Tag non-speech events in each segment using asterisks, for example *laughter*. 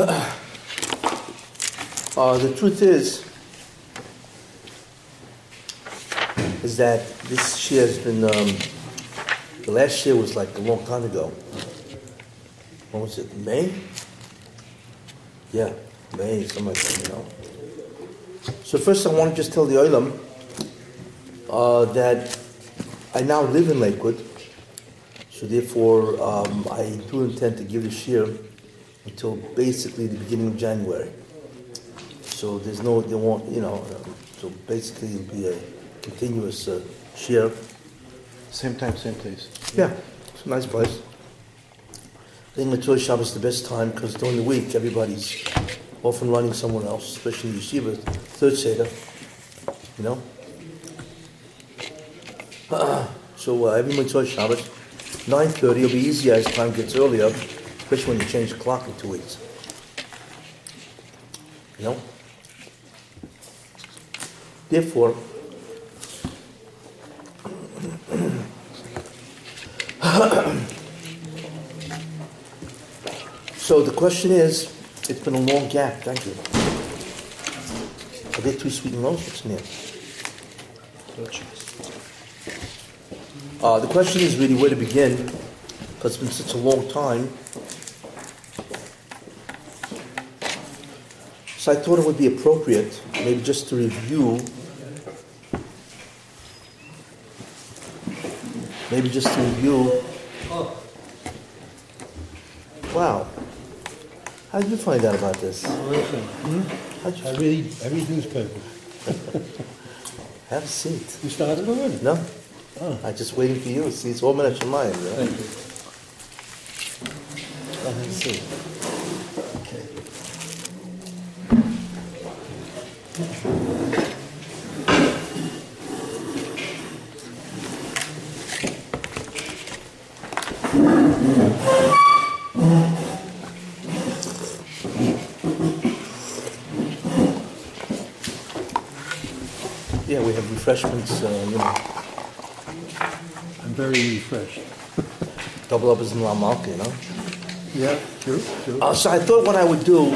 Uh, the truth is, is that this year has been, um, the last year was like a long time ago. When was it, May? Yeah, May, you know. So first I want to just tell the Olam uh, that I now live in Lakewood, so therefore um, I do intend to give this year until basically the beginning of January. So there's no, there won't, you know, um, so basically it'll be a continuous uh, share. Same time, same place. Yeah, it's a nice place. I think Motzei Shabbos is the best time because during the week everybody's off and running somewhere else, especially yeshiva, third seder, you know. *clears throat* so uh, every Motzei Shabbos, 9.30 will be easier as time gets earlier, especially when you change the clock in two weeks. You know? Therefore, *coughs* so the question is, it's been a long gap, thank you. Are they too sweet and low? What's in there? Uh, the question is really where to begin, because it's been such a long time. So I thought it would be appropriate, maybe just to review, maybe just to review. Wow. How did you find out about this? How'd hmm? you I read, I read newspapers. *laughs* have a seat? You started already? No? Oh. I'm just waiting for you. See, it's all minutes your mind. Right? Thank you. Have a seat. Refreshments. Uh, you know, I'm very refreshed. double up is in La Malca, you know. Yeah, true, true. Uh, so I thought what I would do,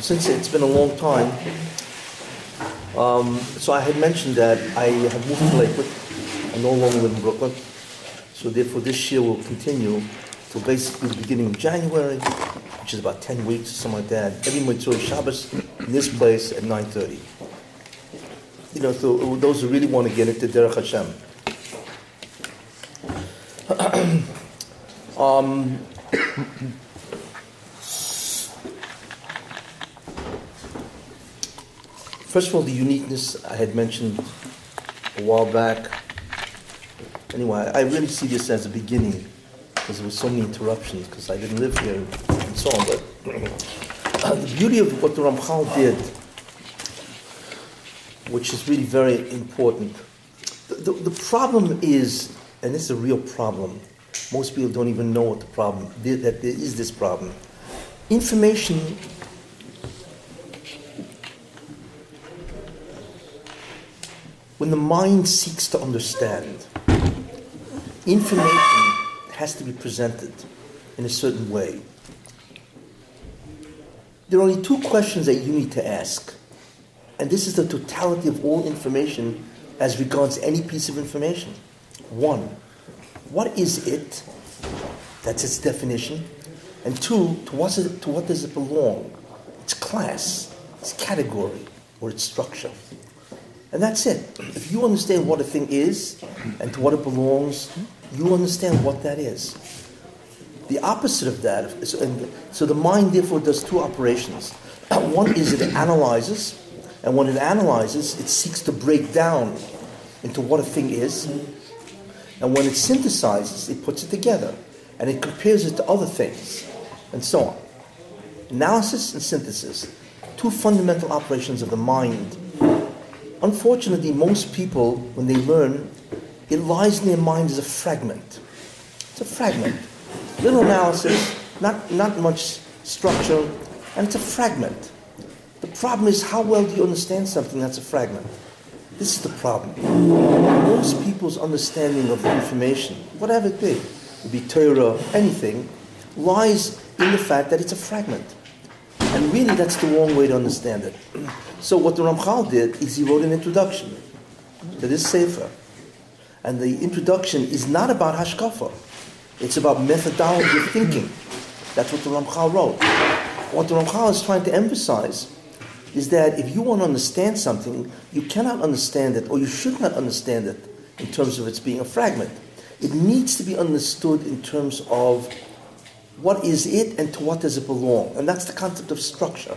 since it's been a long time, um, so I had mentioned that I have moved to Lakewood. I no longer live in Brooklyn. So therefore this year will continue till basically the beginning of January, which is about 10 weeks or something like that. Every Motzei Shabbos in this place at 9.30. You know, so those who really want to get into Derech Hashem. *clears throat* um, *coughs* First of all, the uniqueness I had mentioned a while back. Anyway, I really see this as a beginning because there were so many interruptions because I didn't live here and so on. But uh, *coughs* the beauty of what the Ramchal did, which is really very important, the, the, the problem is, and this is a real problem, most people don't even know what the problem, that there is this problem. Information when the mind seeks to understand, information has to be presented in a certain way. There are only two questions that you need to ask, and this is the totality of all information as regards any piece of information. One, what is it? That's its definition. And two, to what, it, to what does it belong? Its class, its category, or its structure. And that's it. If you understand what a thing is and to what it belongs, you understand what that is. The opposite of that, is, and so the mind therefore does two operations. *clears throat* One is it analyzes, and when it analyzes, it seeks to break down into what a thing is. And when it synthesizes, it puts it together, and it compares it to other things, and so on. Analysis and synthesis, two fundamental operations of the mind unfortunately, most people, when they learn, it lies in their mind as a fragment. It's a fragment. Little analysis, not, not much structure, and it's a fragment. The problem is how well do you understand something that's a fragment? This is the problem. Most people's understanding of information, whatever it be, it be Torah, anything, lies in the fact that it's a fragment. And really, that's the wrong way to understand it. So what the Ramchal did is he wrote an introduction to this Sefer. And the introduction is not about Hashkafa. It's about methodology of thinking. That's what the Ramchal wrote. What the Ramchal is trying to emphasize is that if you want to understand something, you cannot understand it, or you should not understand it in terms of its being a fragment. It needs to be understood in terms of what is it and to what does it belong. And that's the concept of structure.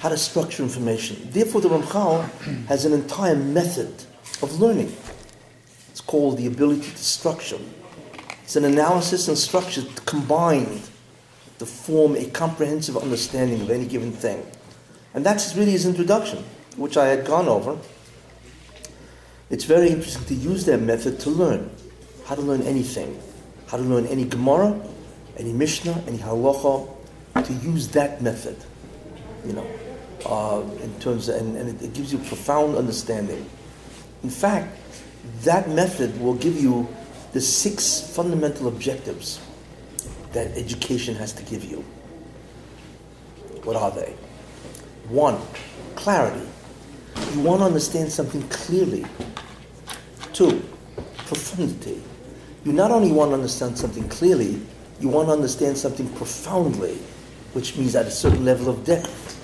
How to structure information. Therefore, the Ramchal has an entire method of learning. It's called the ability to structure. It's an analysis and structure combined to form a comprehensive understanding of any given thing. And that's really his introduction, which I had gone over. It's very interesting to use that method to learn how to learn anything, how to learn any Gemara, any Mishnah, any Halacha, to use that method, you know, uh, in terms of, and, and it, it gives you profound understanding. In fact, that method will give you the six fundamental objectives that education has to give you. What are they? One, clarity. You want to understand something clearly. Two, profundity. You not only want to understand something clearly, you want to understand something profoundly, which means at a certain level of depth.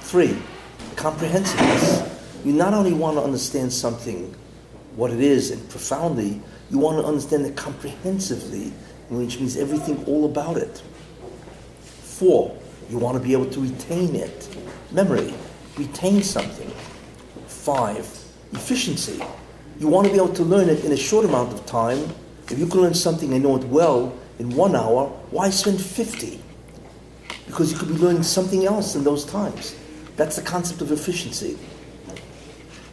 Three, comprehensiveness. You not only want to understand something, what it is, and profoundly, you want to understand it comprehensively, which means everything all about it. Four, you want to be able to retain it. Memory, retain something. Five, efficiency. You want to be able to learn it in a short amount of time. If you can learn something and know it well in one hour, why spend 50? Because you could be learning something else in those times. That's the concept of efficiency.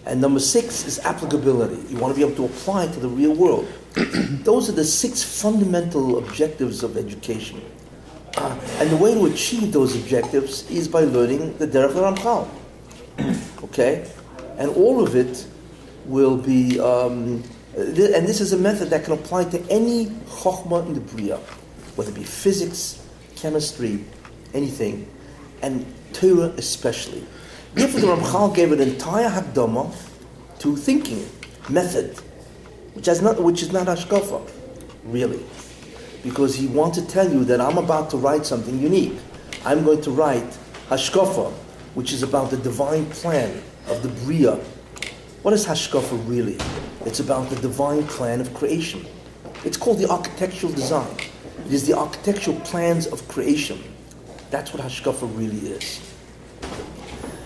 And number six is applicability. You want to be able to apply it to the real world. *clears throat* Those are the six fundamental objectives of education. Uh, and the way to achieve those objectives is by learning the Derech Ramchal. *clears throat* okay? And all of it will be, um, th- and this is a method that can apply to any chokhmah in the Bria, whether it be physics, chemistry, anything, and Torah especially. *clears throat* Therefore, the Ramchal gave an entire Hakdama to thinking, method, which, has not, which is not Hashkafa, really. Because he wants to tell you that I'm about to write something unique. I'm going to write Hashkafa, which is about the divine plan of the Bria. What is Hashkafa really? It's about the divine plan of creation. It's called the architectural design. It is the architectural plans of creation. That's what Hashkafa really is.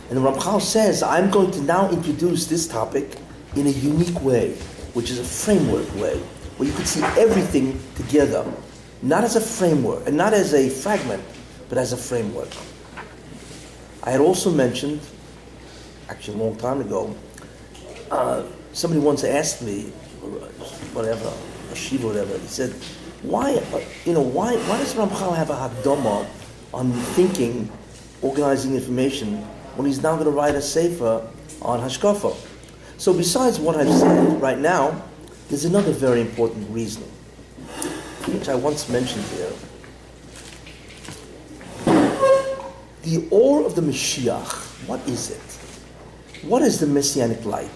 And Ramchal says, I'm going to now introduce this topic in a unique way, which is a framework way, where you can see everything together, not as a framework, and not as a fragment, but as a framework. I had also mentioned, actually a long time ago, uh, somebody once asked me, whatever, a shiva, whatever, he said, why, you know, why, why does Ramchal have a hakdama on thinking, organizing information, when he's now going to write a sefer on Hashkafa. So besides what I've said right now, there's another very important reason, which I once mentioned here. The ore of the Mashiach, what is it? What is the messianic light?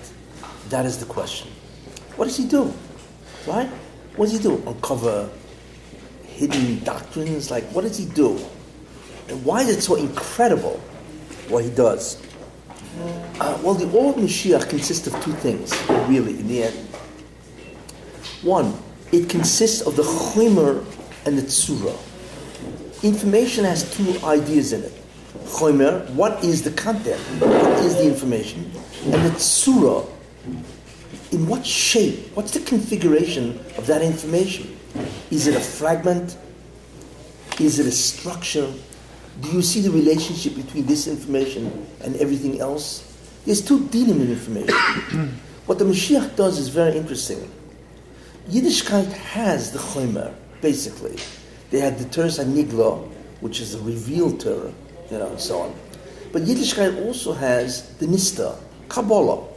That is the question. What does he do? Right? What does he do? Uncover hidden doctrines? Like, what does he do? And why is it so incredible what he does? Uh, well, the old Mashiach consists of two things, really, in the end. One, it consists of the chomer and the tzura. Information has two ideas in it. Chomer, what is the content? What is the information? And the tzura, in what shape? What's the configuration of that information? Is it a fragment? Is it a structure? Do you see the relationship between this information and everything else? There's two dealing with information. *coughs* what the Mashiach does is very interesting. Yiddishkeit has the Chomer, basically. They have the Torah Nigla, which is the revealed Torah, you know, and so on. But Yiddishkeit also has the Nista, Kabbalah.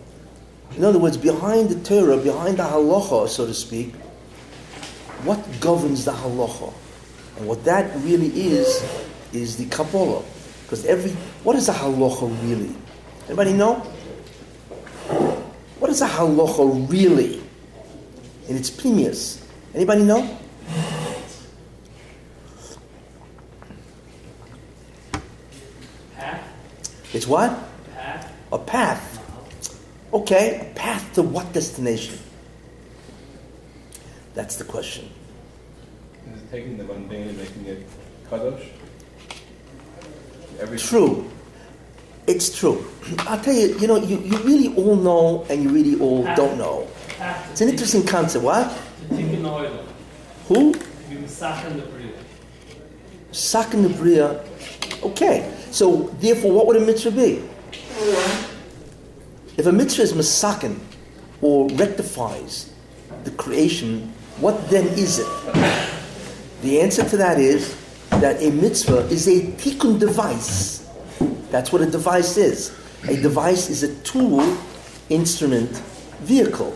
In other words, behind the Torah, behind the halacha, so to speak, what governs the halacha? And what that really is, is the Kabbalah. Because every, what is a halacha really? Anybody know? What is a halacha really? In its pnimius. Anybody know? Path? It's what? Path? A path. Okay, a path to what destination? That's the question. Is it taking the mundane and making it kadosh? Every True. It's true. *clears throat* I'll tell you, you know, you, you really all know and you really all don't know. It's an interesting concept. What? To take an oil. Who? To be the Bria. Sakin the Bria. Okay. So, therefore, what would a mitzvah be? If a mitzvah is masakin or rectifies the creation, what then is it? The answer to that is that a mitzvah is a tikkun device. That's what a device is. A device is a tool, instrument, vehicle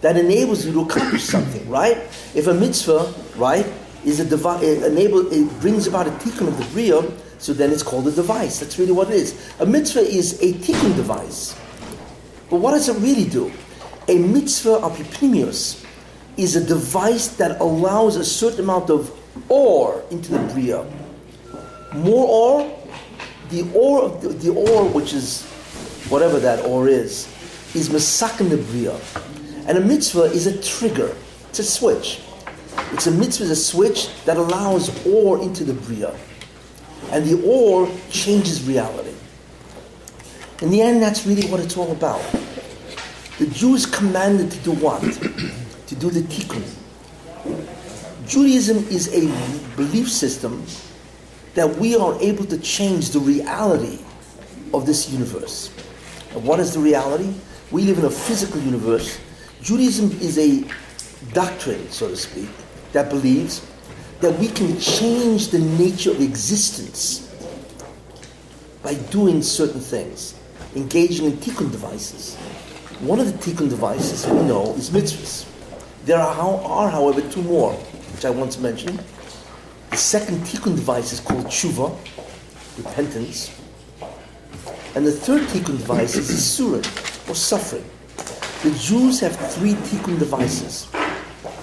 that enables you to accomplish something, right? If a mitzvah, right, is a device, enable, it brings about a tikkun of the bria, so then it's called a device. That's really what it is. A mitzvah is a tikkun device. But what does it really do? A mitzvah of apipimius is a device that allows a certain amount of ore into the bria. More ore, the ore the, the ore, which is whatever that ore is, is masakin the bria, and a mitzvah is a trigger. It's a switch. It's a mitzvah is a switch that allows ore into the bria, and the ore changes reality. In the end, that's really what it's all about. The Jews commanded to do what? *clears throat* to do the tikkun. Judaism is a belief system that we are able to change the reality of this universe. And what is the reality? We live in a physical universe. Judaism is a doctrine, so to speak, that believes that we can change the nature of existence by doing certain things, engaging in tikkun devices. One of the tikkun devices we know is mitzvahs. There are, are, however, two more, which I once mentioned. The second tikkun device is called tshuva, repentance. And the third tikkun device is *coughs* isurim, or suffering. The Jews have three tikkun devices,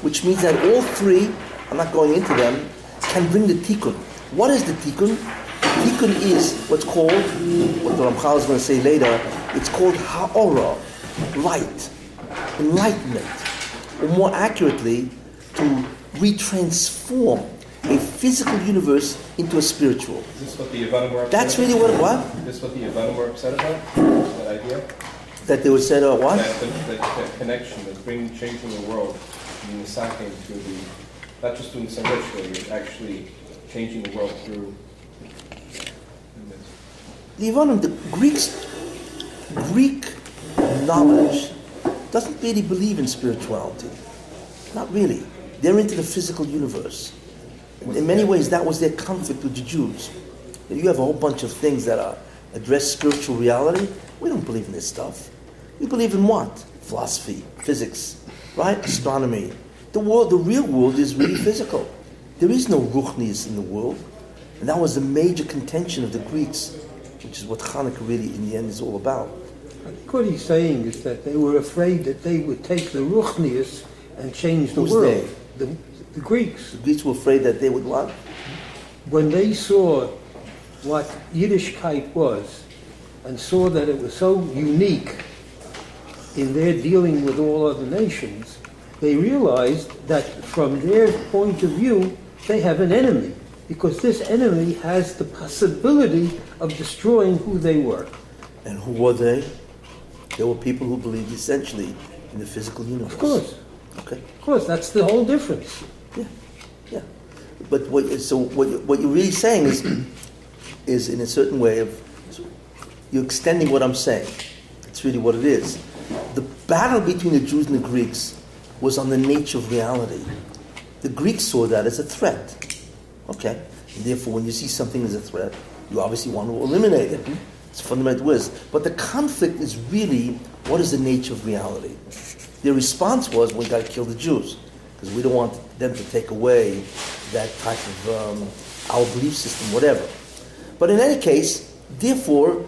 which means that all three, I'm not going into them, can bring the tikkun. What is the tikkun? The tikkun is what's called, what the Ramchal is going to say later, it's called ha'ora, light, enlightenment, or more accurately, to retransform a physical universe into a spiritual. Is this what the Yavanim were upset That's really what what Is this what the Yavanim were upset about? That idea? That they would say uh, what? That, that, that connection, that bringing, changing the world, from the sake to the, not just doing some ritual, you're actually changing the world through. The Yavanim, the Greeks, Greek knowledge doesn't really believe in spirituality. Not really. They're into the physical universe. In many ways, that was their conflict with the Jews. You have a whole bunch of things that are address spiritual reality. We don't believe in this stuff. We believe in what? Philosophy, physics, right? Astronomy. The world, the real world is really *coughs* physical. There is no ruchnius in the world. And that was the major contention of the Greeks, which is what Hanukkah really, in the end, is all about. I think what he's saying is that they were afraid that they would take the Ruchnius and change the Who's world. The, the Greeks. The Greeks were afraid that they would what? When they saw what Yiddishkeit was and saw that it was so unique in their dealing with all other nations, they realized that from their point of view, they have an enemy because this enemy has the possibility of destroying who they were. And who were they? They were people who believed essentially in the physical universe. Of course, Okay. of course, that's the whole difference. Yeah. Yeah. But what, so what, what you're really saying is, is in a certain way of, you're extending what I'm saying. It's really what it is. The battle between the Jews and the Greeks was on the nature of reality. The Greeks saw that as a threat. Okay? Therefore, when you see something as a threat, you obviously want to eliminate it. It's fundamental. But the conflict is really what is the nature of reality? Their response was, we got to kill the Jews because we don't want them to take away that type of um, our belief system, whatever. But in any case, therefore,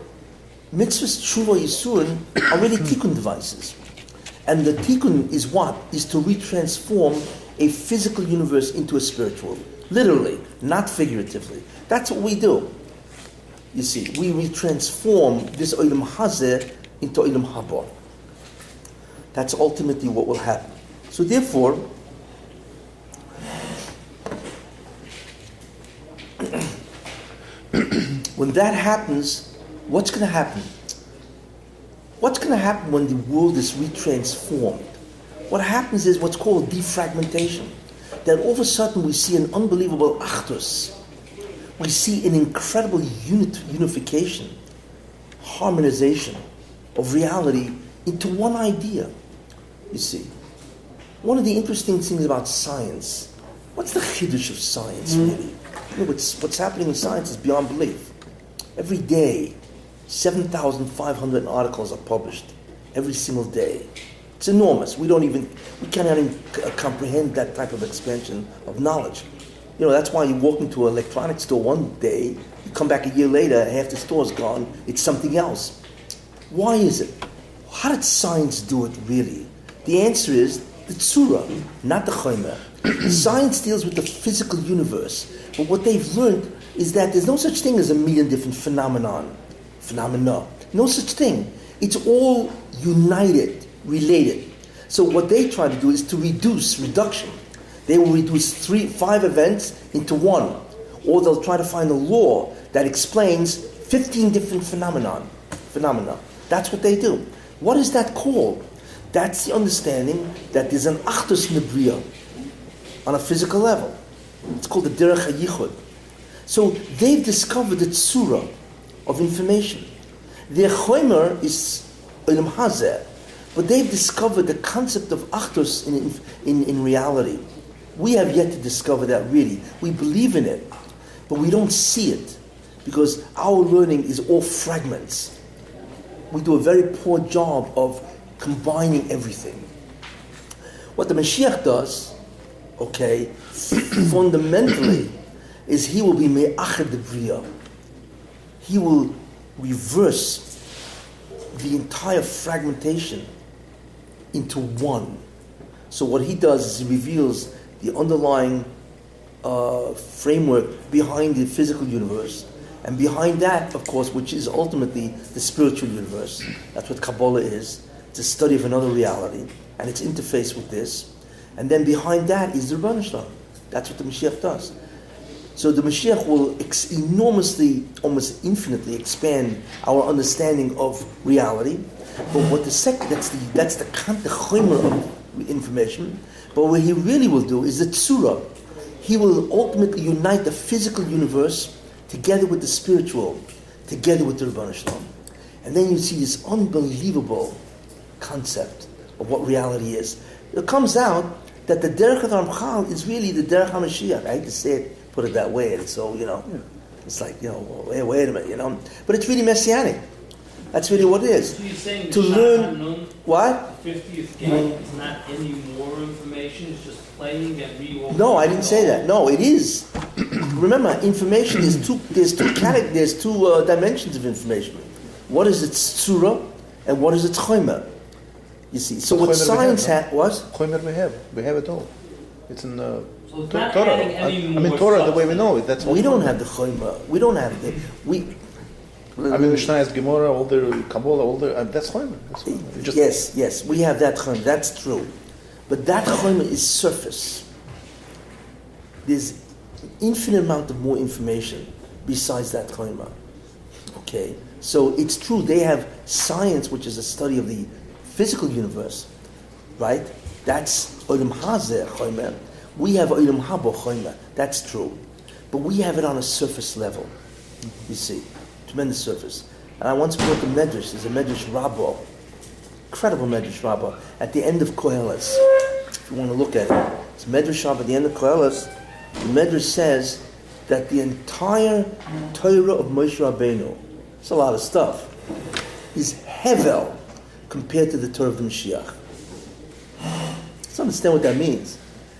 mitzvahs, tshuva, yisurin are really tikkun devices. And the tikkun is what? Is to retransform a physical universe into a spiritual. Literally, not figuratively. That's what we do. You see, we retransform this olam hazeh into olam haba. That's ultimately what will happen. So therefore, *coughs* when that happens, what's going to happen? What's going to happen when the world is retransformed? What happens is what's called defragmentation. That all of a sudden we see an unbelievable achdus. We see an incredible unit, unification, harmonization of reality into one idea. You see, one of the interesting things about science, what's the chiddush of science hmm. really? You know, what's, what's happening in science is beyond belief. Every day, 7,500 articles are published. Every single day. It's enormous. We don't even, we cannot even uh, comprehend that type of expansion of knowledge. You know, that's why you walk into an electronics store one day, you come back a year later, half the store's gone, it's something else. Why is it? How did science do it really? The answer is the tsura, not the chomer. *clears throat* science deals with the physical universe, but what they've learned is that there's no such thing as a million different phenomenon, phenomena. No such thing. It's all united, related. So what they try to do is to reduce reduction. They will reduce three, five events into one, or they'll try to find a law that explains 15 different phenomenon, phenomena. That's what they do. What is that called? That's the understanding that there's an achdus nebriya on a physical level. It's called the derech hayichud. So they've discovered the tsura of information. Their chomer is olam hazeh, but they've discovered the concept of achdus in, in, in reality. We have yet to discover that really. We believe in it, but we don't see it because our learning is all fragments. We do a very poor job of combining everything. What the Mashiach does, okay, *clears throat* fundamentally, is he will be me'achad the He will reverse the entire fragmentation into one. So what he does is he reveals the underlying uh, framework behind the physical universe, and behind that, of course, which is ultimately the spiritual universe. That's what Kabbalah is. It's a study of another reality, and its interface with this. And then behind that is the Ribono Shel Olam. That's what the Mashiach does. So the Mashiach will ex- enormously, almost infinitely expand our understanding of reality. But what the second, that's the, that's the, the chomer of information. But what he really will do is the tsura. He will ultimately unite the physical universe together with the spiritual, together with the Ribono Shel Olam. And then you see this unbelievable concept of what reality is. It comes out that the Derech of Ramchal is really the Derech HaMashiach. I hate to say it, put it that way, and so, you know, it's like, you know, wait, wait a minute, you know. But it's really messianic. That's really what it is. So you're saying To learn- Shaar HaNun, What? the 50th gate is not any more information, it's just playing and reorganizing? No, I didn't say that. No, it is. *clears throat* Remember, information is two. There's two categ- There's two uh, dimensions of information. What is its tzura, and what is its chomer? You see. So But what chomer we science have, had was Chomer we have. We have it all. It's in uh, So it's not Torah. adding I, any I mean, more Torah, the way we know it. That's what we don't have the chomer. We don't have the we. I mean, Mishnah is Gemara, all the Kabbalah, all the uh, that's Chomer. That's Chomer. You just yes, yes, we have that chomer. That's true, but that chomer is surface. There's infinite amount of more information besides that chomer. Okay, so it's true they have science, which is a study of the physical universe, right? That's olam hazeh chomer. We have olam haba chomer. That's true, but we have it on a surface level. You see, tremendous surface. And I once brought the medrash. There's a medrash rabbo, incredible medrash rabbo at the end of Koheles. If you want to look at it, it's medrash rabbo at the end of Koheles. The medrash says that the entire Torah of Moshe Rabbeinu, it's a lot of stuff, is hevel compared to the Torah of Mashiach. Let's understand what that means.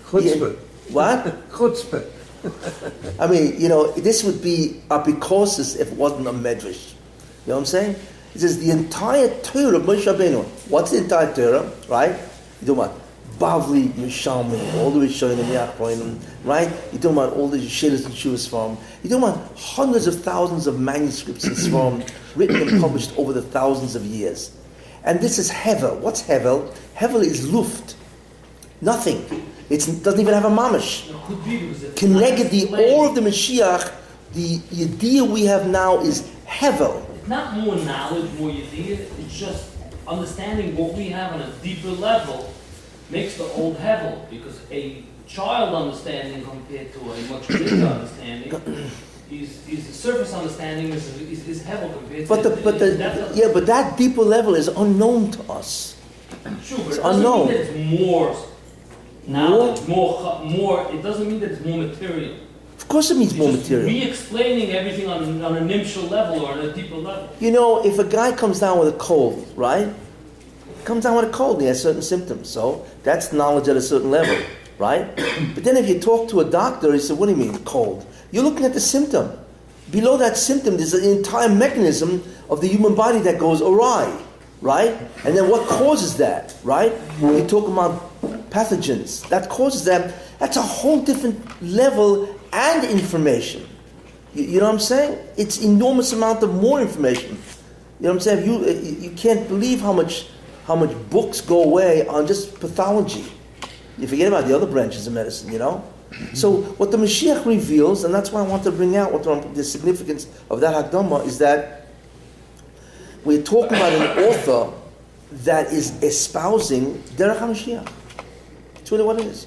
Chutzpah. *laughs* What? Chutzpah. *laughs* I mean, you know, this would be apikorsus if it wasn't a medrash. You know what I'm saying? It says the entire Torah of Moshe Rabbeinu. What's the entire Torah, right? You talking about Bavli, Yerushalmi, all the Rishonim, Acharonim, right? You're talking about all the Yeshivas and Shuvas from. You're talking about hundreds of thousands of manuscripts and Sfarim written and published over the thousands of years. And this is Hevel. What's Hevel? Hevel is Luft. Nothing. It doesn't even have a mamish. It could be because it's not Connected the all of the Mashiach, the idea we have now is Hevel. It's not more knowledge, more idea. It's just understanding what we have on a deeper level makes the old hevel because a child understanding compared to a much greater understanding *coughs* is, is the surface understanding is, is, is hevel compared But to the, but the, of- yeah, but that deeper level is unknown to us. Sure, but It's it unknown. it's more knowledge, more, more, it doesn't mean that it's more material. Of course it means more It's just material. Re-explaining everything on, on a nimshal level or on a deeper level. You know, if a guy comes down with a cold, right? Comes down with a cold, he has certain symptoms. So that's knowledge at a certain level, right? *coughs* But then if you talk to a doctor, he said, What do you mean, cold? You're looking at the symptom. Below that symptom, there's an entire mechanism of the human body that goes awry, right? And then what causes that, right? You talk about pathogens. That causes them, that's a whole different level and information. You, you know what I'm saying? It's enormous amount of more information. You know what I'm saying? You uh, you can't believe how much how much books go away on just pathology. You forget about the other branches of medicine. You know. So what the Mashiach reveals, and that's why I want to bring out what the significance of that Hakdama is that we're talking about an author that is espousing Derech HaMashiach. That's really what it is.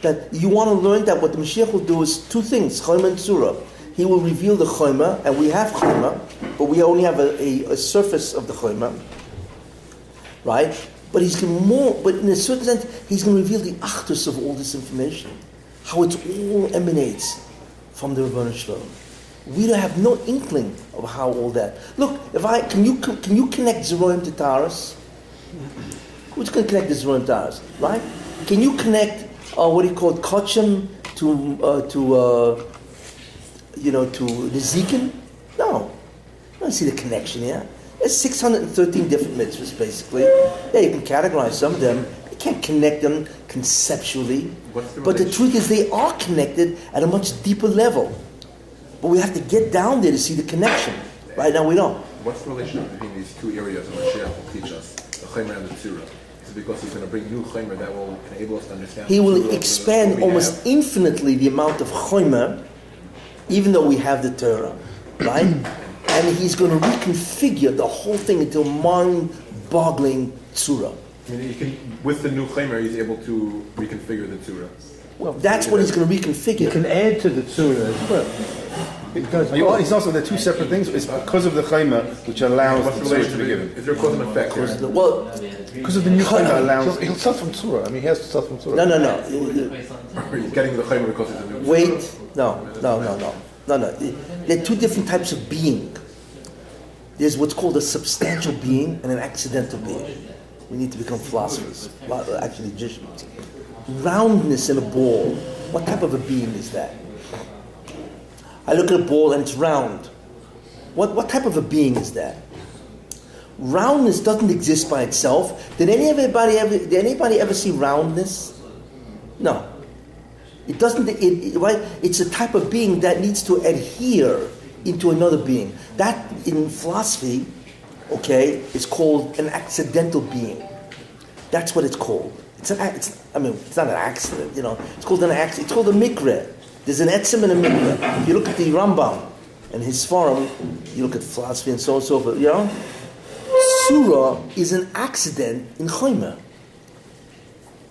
That you want to learn that what the Mashiach will do is two things, Chayma and Surah. He will reveal the Chayma, and we have Chayma, but we only have a, a, a surface of the Chayma. Right? But he's going to more, but in a certain sense, he's going to reveal the achdus of all this information. How it all emanates from the Ribono Shel Olam. We don't have no inkling of how all that. Look, if I can you can you connect Zeroim to Taharos? Who's going to connect the Zeroim to Taharos, right? Can you connect uh, what do you call Kachim to uh, to uh, you know to Nezikin? No, I don't see the connection here. There's 613 different mitzvahs, basically. Yeah, you can categorize some of them. You can't connect them conceptually. The But the truth is, they are connected at a much deeper level. But we have to get down there to see the connection. Right now, we don't. What's the relationship between these two areas that Mashiach will teach us, the Chaymer and the Tzura? Is it because he's going to bring new Chaymer that will enable us to understand He will Tzura the- expand almost have? infinitely the amount of chomer, even though we have the Torah, right? *clears throat* and he's going to reconfigure the whole thing into a mind-boggling tzura. I mean, he can, with the new Chaymer, he's able to reconfigure the Tzura. Well, that's what he's going to You reconfigure. can add to the tzura as well. It does You- both. It's also the two separate things. It's because of the chayma which allows What's the the tzura to be given. Is there a cause and effect here? Well, Because of the new chayma He'll- allows. He'll start from tzura. I mean, he has to start from tzura. no, no, no. He's getting the Chaymer because it's a new Wait, no, no, no, no, no, no. There are two different types of being. There's what's called a substantial being and an accidental being. We need to become philosophers, actually magicians. Roundness in a ball. What type of a being is that? I look at a ball and it's round. What, what type of a being is that? Roundness doesn't exist by itself. Did anybody ever, did anybody ever see roundness? No. It doesn't, it, it- right? It's a type of being that needs to adhere into another being. That, in philosophy, okay, is called an accidental being. That's what it's called. It's an, it's, I mean, it's not an accident, you know. It's called an accident. It's called a mikra. There's an etzem and a mikra. If you look at the Rambam and his forum, you look at philosophy and so on and so forth, you know. Surah is an accident in Chaymer.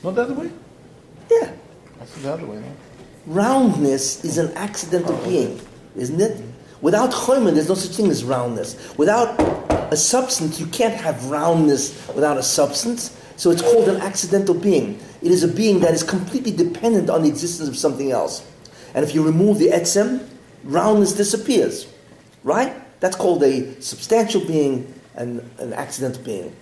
Not the other way. Yeah. That's the other way. No? Roundness is an accidental oh, being, isn't it? Without Choyman, there's no such thing as roundness. Without a substance, you can't have roundness without a substance. So it's called an accidental being. It is a being that is completely dependent on the existence of something else. And if you remove the etzem, roundness disappears. Right? That's called a substantial being and an accidental being.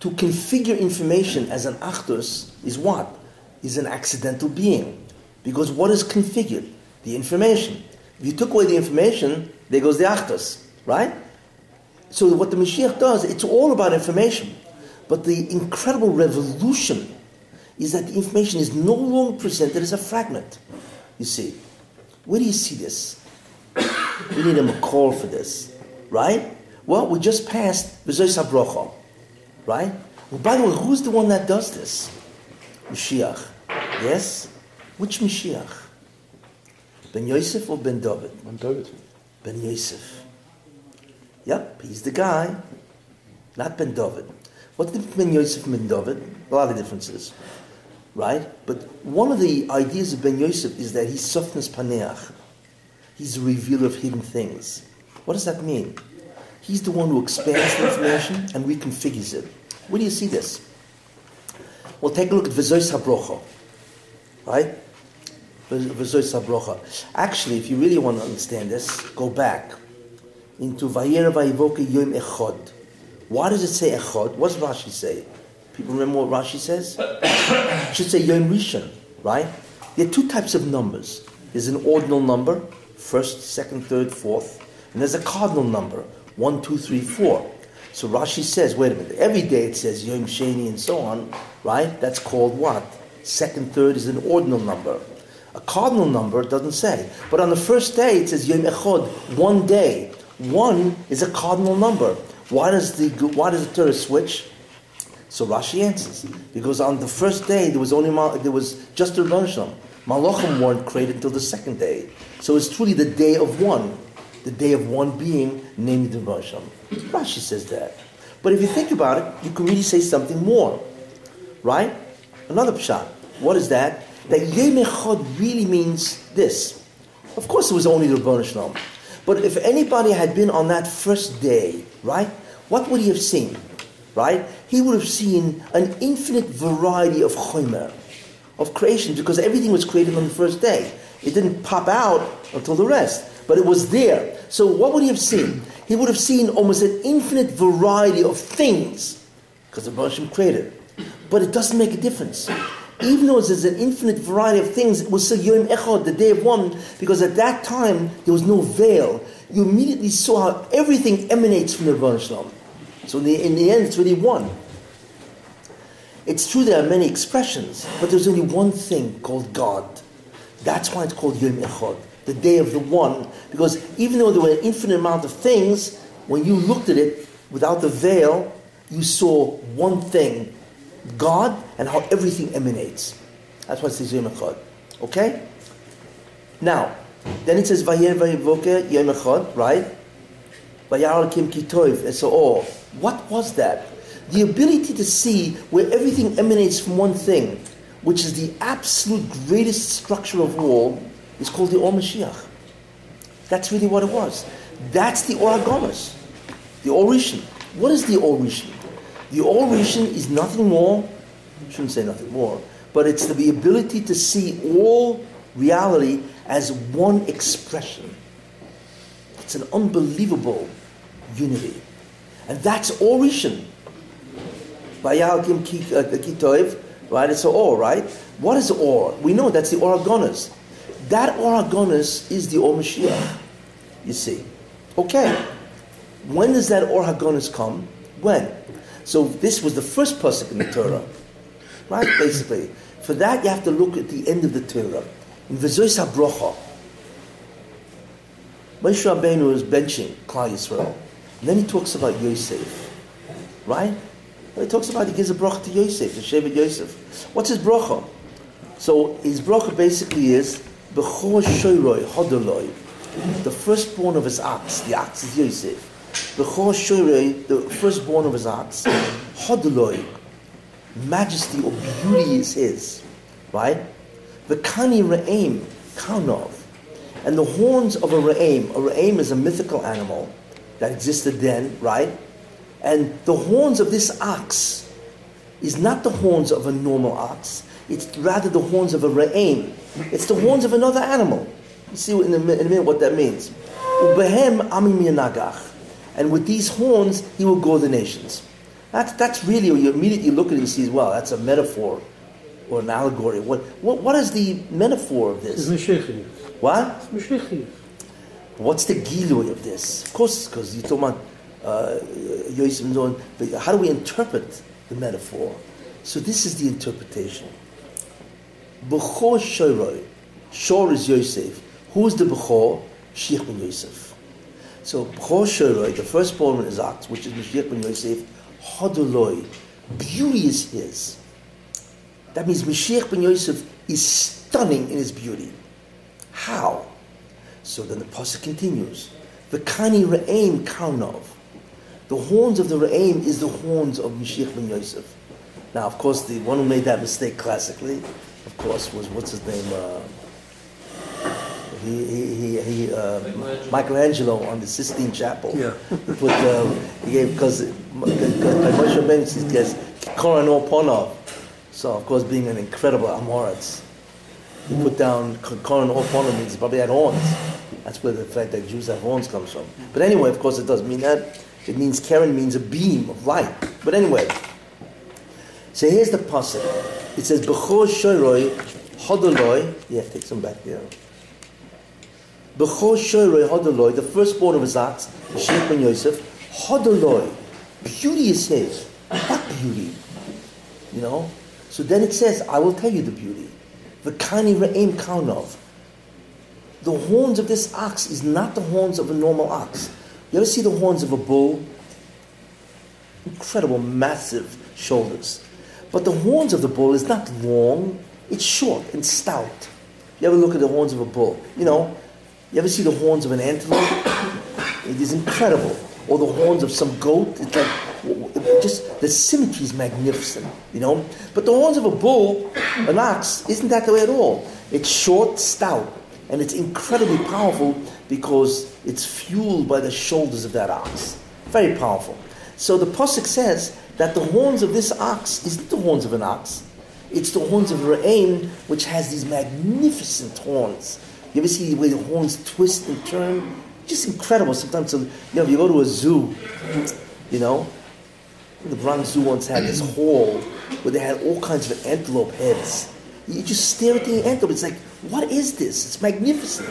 To configure information as an achdus is what? Is an accidental being. Because what is configured? The information. If you took away the information, there goes the Achdus, right? So what the Mashiach does, it's all about information. But the incredible revolution is that the information is no longer presented as a fragment. You see. Where do you see this? We need a McCall for this, right? Well, we just passed V'zois HaBrocha, right? Well, by the way, who's the one that does this? Mashiach. Yes? Which Mashiach? Ben Yosef or Ben David? I'm David. Ben Yosef. Yep, he's the guy, not Ben David. The difference between Yosef and Ben David? A lot of differences, right? But one of the ideas of Ben Yosef is that he's Tzafnas Paneach. He's a revealer of hidden things. What does that mean? He's the one who expands the information and reconfigures it. Where do you see this? Well, take a look at V'zois HaBrocha, right? V'zois HaBrocha. Actually, if you really want to understand this, go back into Vayera Vayivoke Yom Echod. Why does it say Echod? What does Rashi say? People remember what Rashi says? *coughs* should say Yom Rishon, right? There are two types of numbers. There's an ordinal number, first, second, third, fourth, and there's a cardinal number, one, two, three, four. So Rashi says, wait a minute, every day it says Yom Sheni and so on, right? That's called what? Second, third is an ordinal number. A cardinal number doesn't say. But on the first day it says Yom Echod, one day. One is a cardinal number. Why does the why does the Torah switch? So Rashi answers because on the first day there was only mal- there was just a Rebbeinu Malachim weren't created until the second day. So it's truly the day of one, the day of one being, namely the Rebbeinu Rashi says that. But if you think about it, you can really say something more, right? Another pshat. What is that? That Yom Echad really means this. Of course, it was only the Rebbeinu But if anybody had been on that first day, right, what would he have seen? Right? He would have seen an infinite variety of chomer, of creation, because everything was created on the first day. It didn't pop out until the rest, but it was there. So what would he have seen? He would have seen almost an infinite variety of things, because the Baruch created. But it doesn't make a difference. Even though there's an infinite variety of things, it was still Yom Echad, the day of one, because at that time there was no veil. You immediately saw how everything emanates from the Shalom. So in the, in the end, it's really one. It's true there are many expressions, but there's only one thing called God. That's why it's called Yom Echad, the day of the one, because even though there were an infinite amount of things, when you looked at it without the veil, you saw one thing, God, and how everything emanates. That's why it says Yom Echad. Okay? Now, then it says Vayer Vayivoke Yom Echad, right? Vayar Kim Kitov, and so all. What was that? The ability to see where everything emanates from one thing, which is the absolute greatest structure of all, is called the Or Mashiach. That's really what it was. That's the Or the Orishan. What is the Orishan? The Orishan is nothing more, I shouldn't say nothing more, but it's the ability to see all reality as one expression. It's an unbelievable unity. And that's Orishan. Vayalkim Kitoiv, uh, right? It's or, right? What is or? We know that's the Ohr HaGanuz. That Ohr HaGanuz is the Or Mashiach, you see. Okay. When does that Or come? When? So this was the first pasuk in the Torah, right? Basically, for that you have to look at the end of the Torah in V'zois HaBrocha. Moshe Rabbeinu is benching Klal Yisrael. And then he talks about Yosef, right? He talks about he gives a bracha to Yosef, to Shevet Yosef. What's his bracha? So his bracha basically is Bechor Shoyroi Hodoloi, the firstborn of his ox. The ox is Yosef. Bechor Shoyroi, the firstborn of his ox. Hodoloi, majesty or beauty is his, right? The Kani Karnov, and the horns of a Re'im. A Re'im is a mythical animal that existed then, right? And the horns of this ox is not the horns of a normal ox. It's rather the horns of a re'im. It's the horns of another animal. You see in a, in a minute what that means. Ubehem amim yanagach. And with these horns, he will go the nations. That's, that's really, you immediately look at it and see, well, that's a metaphor or an allegory. What, what, what is the metaphor of Is this? Mashiach. What? It's. What's the gilui of this? Of course, because you're talking about uh, how do we interpret the metaphor? So this is the interpretation. Bechor Shoroi. Shor is Yosef. Who is the Bechor? Mashiach ben Yosef. So Bechor Shoroi, the firstborn is Isaac, which is Mashiach ben Yosef, Hodoloi. Beauty is his. That means Mashiach ben Yosef is stunning in his beauty. How? So then the pasuk continues. The kani re'aim karnov. The horns of the re'aim is the horns of Mashiach ben Yosef. Now, of course, the one who made that mistake classically, of course, was what's his name? Uh, he, he, he, uh, Michelangelo. Michelangelo on the Sistine Chapel. Yeah. *laughs* Put uh, he gave because Moshe Rabbeinu gets Koran. So of course, being an incredible Amoritz, put down Ponov means he probably had horns. That's where the fact that Jews have horns comes from. But anyway, of course, it doesn't mean that. It means Karen means a beam of light. But anyway, so here's the pasuk. It says Bechor Shoroi Hodoloi. Yeah, take some back there. Bechor Shoroi Hodoloi, the firstborn of his acts, Mashiach ben Yosef, Hodoloi, beauty is his. What beauty? You know? So then it says, I will tell you the beauty. The Kani Re'im Kaunov. The horns of this ox is not the horns of a normal ox. You ever see the horns of a bull? Incredible, massive shoulders. But the horns of the bull is not long, it's short and stout. You ever look at the horns of a bull? You know, you ever see the horns of an antelope? *coughs* It is incredible. Or the horns of some goat. It's like, just, the symmetry is magnificent, you know? But the horns of a bull, an ox, isn't that the way at all. It's short, stout, and it's incredibly powerful because it's fueled by the shoulders of that ox. Very powerful. So the Pasuk says that the horns of this ox isn't the horns of an ox. It's the horns of Re'aim, which has these magnificent horns. You ever see the way the horns twist and turn? It's just incredible. Sometimes, so, you know, if you go to a zoo, you know, the Bronx Zoo once had this *clears throat* hall where they had all kinds of antelope heads. You just stare at the antelope. It's like, what is this? It's magnificent.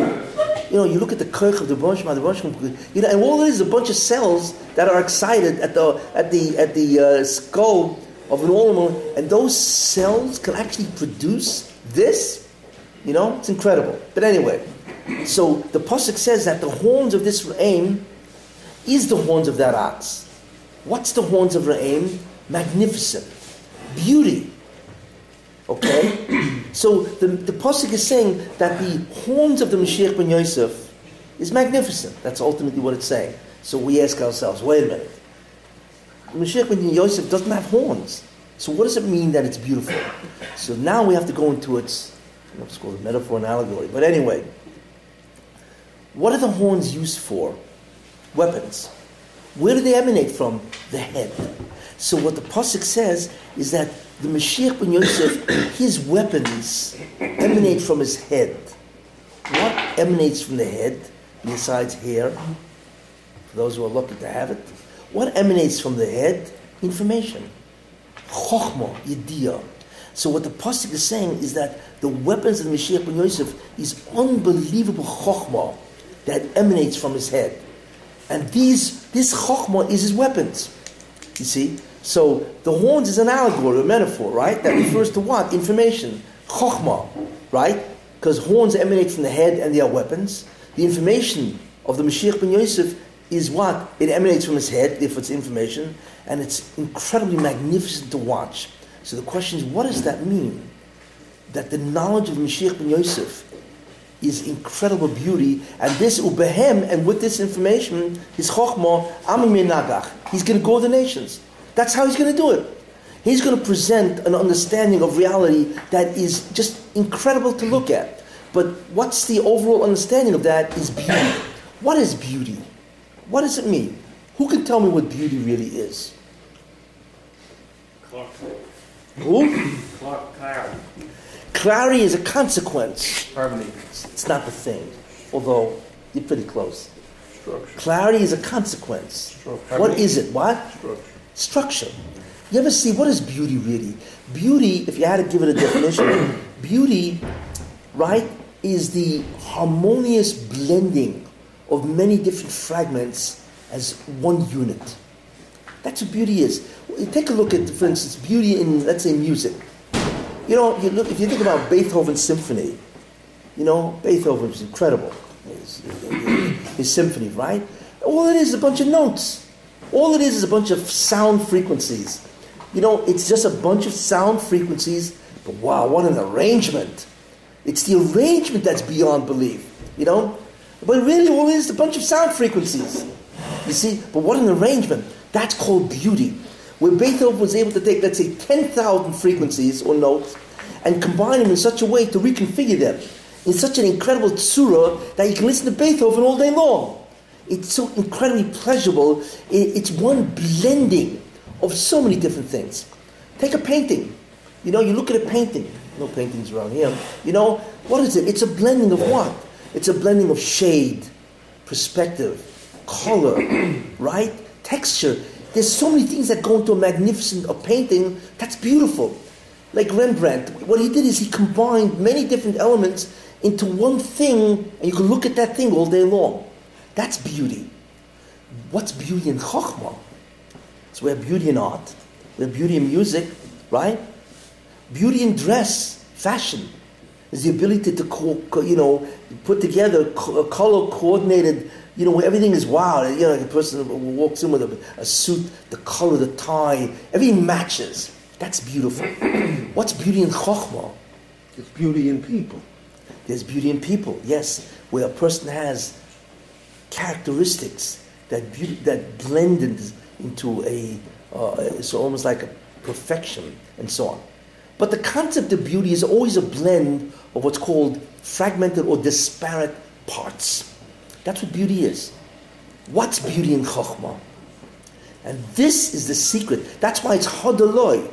You know, you look at the kirk of the Bonshma, the Bonshma, you know, and all it is is a bunch of cells that are excited at the at the at the uh, skull of an animal, and those cells can actually produce this. You know, it's incredible. But anyway, so the pasuk says that the horns of this aim is the horns of that ox. What's the horns of Ra'im? Magnificent. Beauty. Okay? *clears throat* so the, the Pasuk is saying that the horns of the Mashiach ben Yosef is magnificent. That's ultimately what it's saying. So we ask ourselves, wait a minute. Mashiach ben Yosef doesn't have horns. So what does it mean that it's beautiful? So now we have to go into its, I don't know if it's called a metaphor and allegory. But anyway, what are the horns used for? Weapons. Where do they emanate from? The head. So what the pasuk says is that the Mashiach ben Yosef, *coughs* his weapons emanate from his head. What emanates from the head besides hair? For those who are lucky to have it, what emanates from the head? Information, chokhmah, yediyah. So what the pasuk is saying is that the weapons of the Mashiach ben Yosef is unbelievable chokhmah that emanates from his head. And these, this chokhmah is his weapons. You see? So the horns is an allegory, a metaphor, right? That refers to what? Information. Chokhmah, right? Because horns emanate from the head and they are weapons. The information of the Mashiach ben Yosef is what? It emanates from his head, if it's information, and it's incredibly magnificent to watch. So the question is, what does that mean? That the knowledge of Mashiach ben Yosef is incredible beauty, and this ubehem, and with this information, his chokhmah, amim nagach. He's going to go to the nations. That's how he's going to do it. He's going to present an understanding of reality that is just incredible to look at. But what's the overall understanding of that is beauty. What is beauty? What does it mean? Who can tell me what beauty really is? Clark, Who? Clark, clarity, Clarity is a consequence. Harmony. It's not the thing, although you're pretty close. Structure. Clarity is a consequence. Structure. What is it? What? Structure. Structure. You ever see what is beauty really? Beauty, if you had to give it a definition, *coughs* beauty, right, is the harmonious blending of many different fragments as one unit. That's what beauty is. Take a look at, for instance, beauty in, let's say, music. You know, you look, if you think about Beethoven's symphony, you know, Beethoven Beethoven's incredible. His, his symphony, right? All it is is a bunch of notes. All it is is a bunch of sound frequencies. You know, it's just a bunch of sound frequencies, but wow, what an arrangement. It's the arrangement that's beyond belief, you know? But really, all it is is a bunch of sound frequencies. You see, but what an arrangement. That's called beauty. Where Beethoven was able to take, let's say, 10,000 frequencies or notes and combine them in such a way to reconfigure them in such an incredible tsura that you can listen to Beethoven all day long. It's so incredibly pleasurable. It's one blending of so many different things. Take a painting. You know, you look at a painting. No paintings around here. You know, what is it? It's a blending of what? It's a blending of shade, perspective, color, *clears throat* right? Texture. There's so many things that go into a magnificent a painting that's beautiful. Like Rembrandt, what he did is he combined many different elements into one thing, and you can look at that thing all day long. That's beauty. What's beauty in Chokhmah? So we have beauty in art, we have beauty in music, right? Beauty in dress, fashion, is the ability to, co- co- you know, put together co- color coordinated, you know, where everything is wow. You know, like a person walks in with a, a suit, the color, the tie, everything matches. That's beautiful. *clears throat* What's beauty in Chokhmah? It's beauty in people. There's beauty in people, yes, where a person has characteristics that beauty, that blend into a, uh, it's almost like a perfection and so on. But the concept of beauty is always a blend of what's called fragmented or disparate parts. That's what beauty is. What's beauty in Chokhmah? And this is the secret. That's why it's Hodoloi,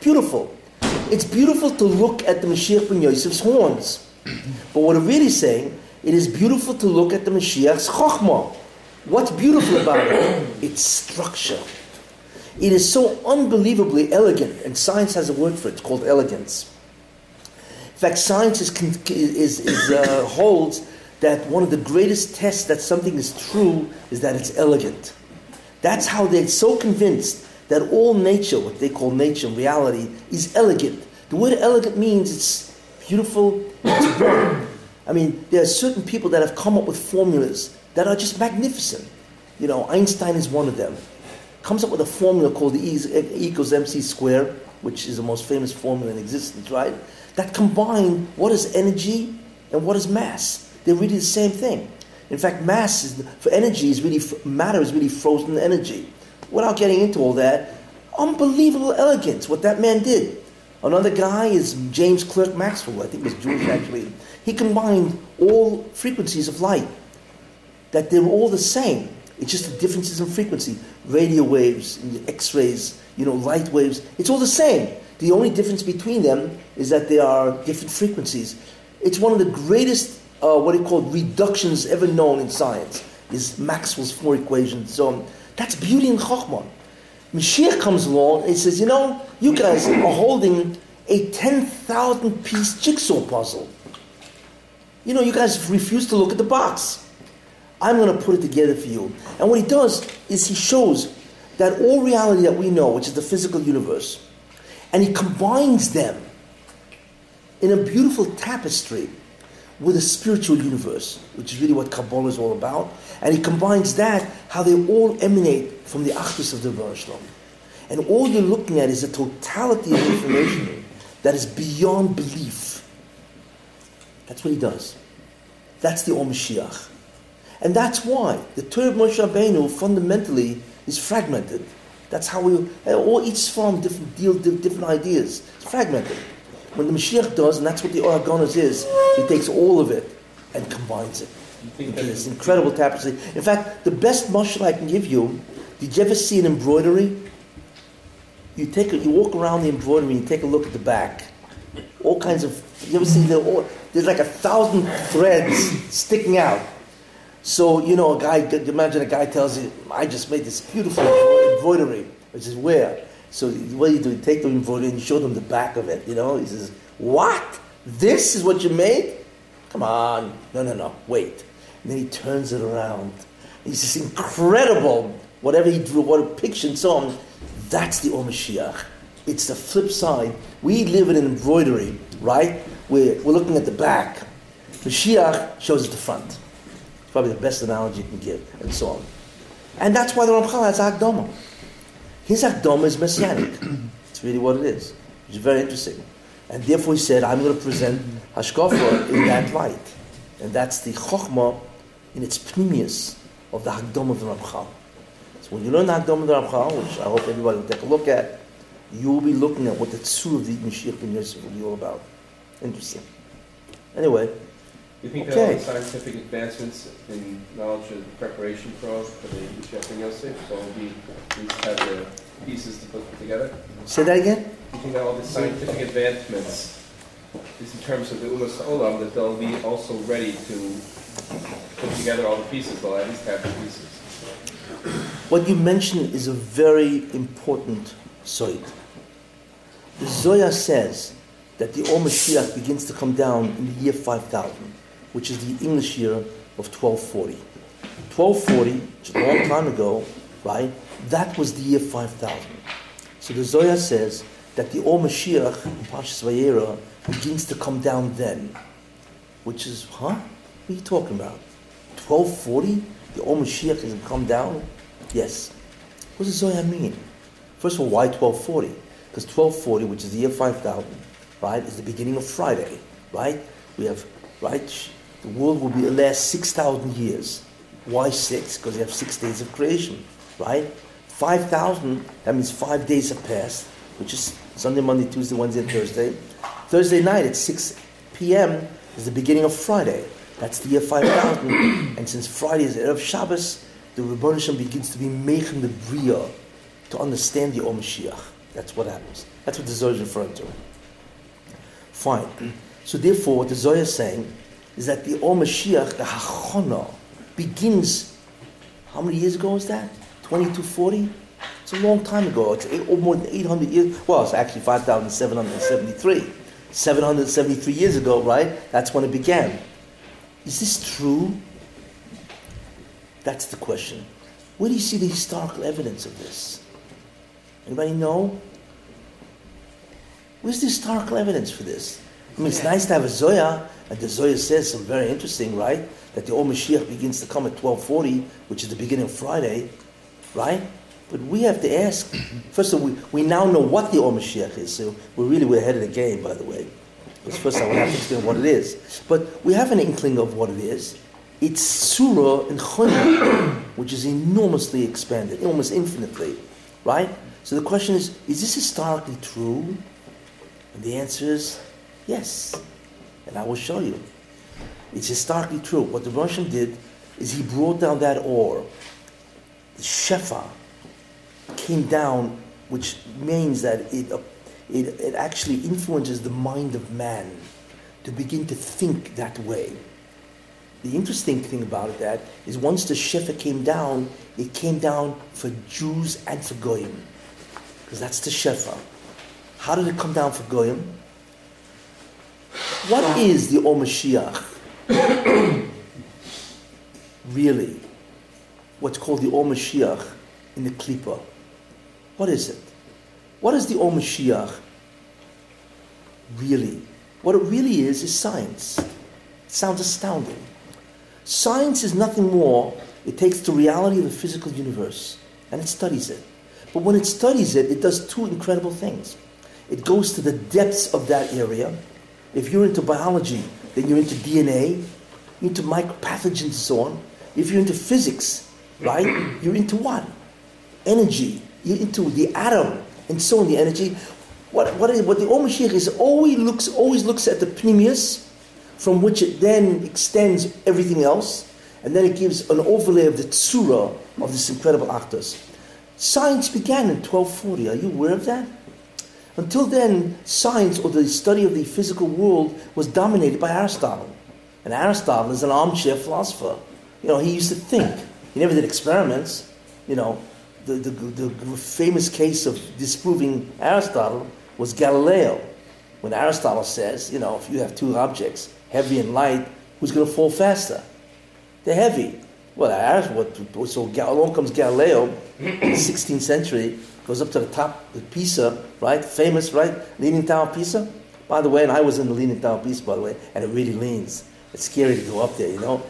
beautiful. It's beautiful to look at the Mashiach ben Yosef's horns. But what we're really saying, it is beautiful to look at the Mashiach's Chokhmah. What's beautiful about it? Its structure. It is so unbelievably elegant, and science has a word for it. It's called elegance. In fact, science is, is, is uh, *coughs* holds that one of the greatest tests that something is true is that it's elegant. That's how they're so convinced that all nature, what they call nature in reality, is elegant. The word elegant means it's beautiful, it's *coughs* born. I mean, there are certain people that have come up with formulas that are just magnificent. You know, Einstein is one of them. Comes up with a formula called the E equals mc squared, which is the most famous formula in existence, right? That combine what is energy and what is mass. They're really the same thing. In fact, mass is, for energy is really matter is really frozen energy. Without getting into all that, unbelievable elegance what that man did. Another guy is James Clerk Maxwell, I think was Jewish actually. He combined all frequencies of light, that they were all the same. It's just the differences in frequency. Radio waves, X rays, you know, light waves, it's all the same. The only difference between them is that they are different frequencies. It's one of the greatest, uh, what he called reductions ever known in science, is Maxwell's four equations. So that's beauty in Chokhmah. Mashiach comes along and says, you know, you guys are holding a 10,000 piece jigsaw puzzle. You know, you guys refuse to look at the box. I'm going to put it together for you. And what he does is he shows that all reality that we know, which is the physical universe, and he combines them in a beautiful tapestry with a spiritual universe, which is really what Kabbalah is all about. And he combines that, how they all emanate from the Achdus of the Baruch And all you're looking at is a totality of information that is beyond belief. That's what he does. That's the Om Mashiach. And that's why the Torah of Moshe Rabbeinu fundamentally is fragmented. That's how we, uh, all each from different deal different ideas. It's fragmented. When the Mashiach does, and that's what the Ohr HaGanuz is, he takes all of it and combines it into this incredible tapestry. In fact, the best mushal I can give you, did you ever see an embroidery? You take a, you walk around the embroidery and you take a look at the back. All kinds of, you ever see, the, there's like a thousand threads sticking out. So, you know, a guy, imagine a guy tells you, I just made this beautiful embroidery. Which is where? So what do you do? You take the embroidery and show them the back of it, you know? He says, what? This is what you made? Come on. No, no, no. Wait. And then he turns it around. He's just incredible. Whatever he drew, what a picture and so on. That's the Or. It's the flip side. We live in an embroidery, right? We're, we're looking at the back. Mashiach shows us the front. It's probably the best analogy you can give, and so on. And that's why the Ramchal has Akdama. His Akdama is messianic. it's really what it is. It's very interesting. And therefore he said, I'm going to present Hashkafa in that light. And that's the Chokhmah in its pnimius of the Hagdom of the Ramchal. So when you learn the Hagdom of the Ramchal, which I hope everybody will take a look at, you will be looking at what the Tzur of the Mashiach ben Yosef will be all about. Interesting. Anyway, You think that all Okay. the scientific advancements in knowledge and preparation for, for the ben Yosef, so we just have the pieces to put together? say that again? You think that all the scientific advancements, is in terms of the Umas Olam, that they'll be also ready to put together all the pieces, they'll at least have the pieces? What you mentioned is a very important soid. The Zohar says that the Or Mashiach begins to come down in the year 5000, which is the English year of 1240. 1240, which is a long time ago, right? That was the year 5000. So the Zohar says that the Or Mashiach in Pashas Vayera begins to come down then, which is, huh? What are you talking about? 1240? The Or Mashiach has come down? Yes. What does Zohar mean? First of all, why 1240? Because 1240, which is the year 5000, right, is the beginning of Friday, right? We have, right, the world will be the last 6,000 years. Why six? Because you have six days of creation, right? 5,000, that means five days have passed, which is Sunday, Monday, Tuesday, Wednesday, and Thursday. Thursday night at 6 p.m. is the beginning of Friday. That's the year 5000. *coughs* and since Friday is Erev Shabbos, the Rebbeinu begins to be making the Bria to understand the Om Mashiach. That's what happens. That's what the Zohar is referring to. Fine. So therefore, what the Zohar is saying is that the Om Mashiach, the Hachona, begins, how many years ago was that? 2240? It's a long time ago. It's eight, more than 800 years. Well, it's actually 5,773. 773 years ago, right? That's when it began. Is this true? That's the question. Where do you see the historical evidence of this? Anybody know? Where's the historical evidence for this? I mean, it's nice to have a Zohar, and the Zohar says some very interesting, right? That the old Mashiach begins to come at 1240, which is the beginning of Friday, right? But we have to ask, *clears throat* first of all, we, we now know what the old Mashiach is, so we're really we're ahead of the game, by the way. Because first I would have to explain what it is. But we have an inkling of what it is. It's Surah and Chunyah, *clears throat* which is enormously expanded, almost infinitely, right? So the question is, is this historically true? And the answer is yes. And I will show you. It's historically true. What the Russian did is he brought down that ore. The Shefa came down, which means that it, uh, it, it actually influences the mind of man to begin to think that way. The interesting thing about that is once the Shefa came down, it came down for Jews and for Goyim. Because that's the Shefa. How did it come down for Goyim? What is the Om Mashiach? *clears throat* really? What's called the Om Mashiach in the Klippa? What is it? What is the Om Mashiach really? What it really is is science. It sounds astounding. Science is nothing more. It takes the reality of the physical universe and it studies it. But when it studies it, it does two incredible things. It goes to the depths of that area. If you're into biology, then you're into DNA, into micropathogens and so on. If you're into physics, right, *coughs* you're into what? Energy. You're into the atom and so on, the energy. What, what, is, what the Om Mashiach is always looks, always looks at the pnimius, from which it then extends everything else, and then it gives an overlay of the tsura of this incredible achdus. Science began in 1240. Are you aware of that? Until then, science or the study of the physical world was dominated by Aristotle. And Aristotle is an armchair philosopher. You know, he used to think. He never did experiments. You know, the, the, the famous case of disproving Aristotle was Galileo. When Aristotle says, you know, if you have two objects, heavy and light, who's going to fall faster. They're heavy. Well, so along comes Galileo, *clears throat* 16th century, goes up to the top of Pisa, right? Famous, right? Leaning Tower of Pisa. By the way, and I was in the Leaning Tower of Pisa, by the way, and it really leans. It's scary to go up there, you know?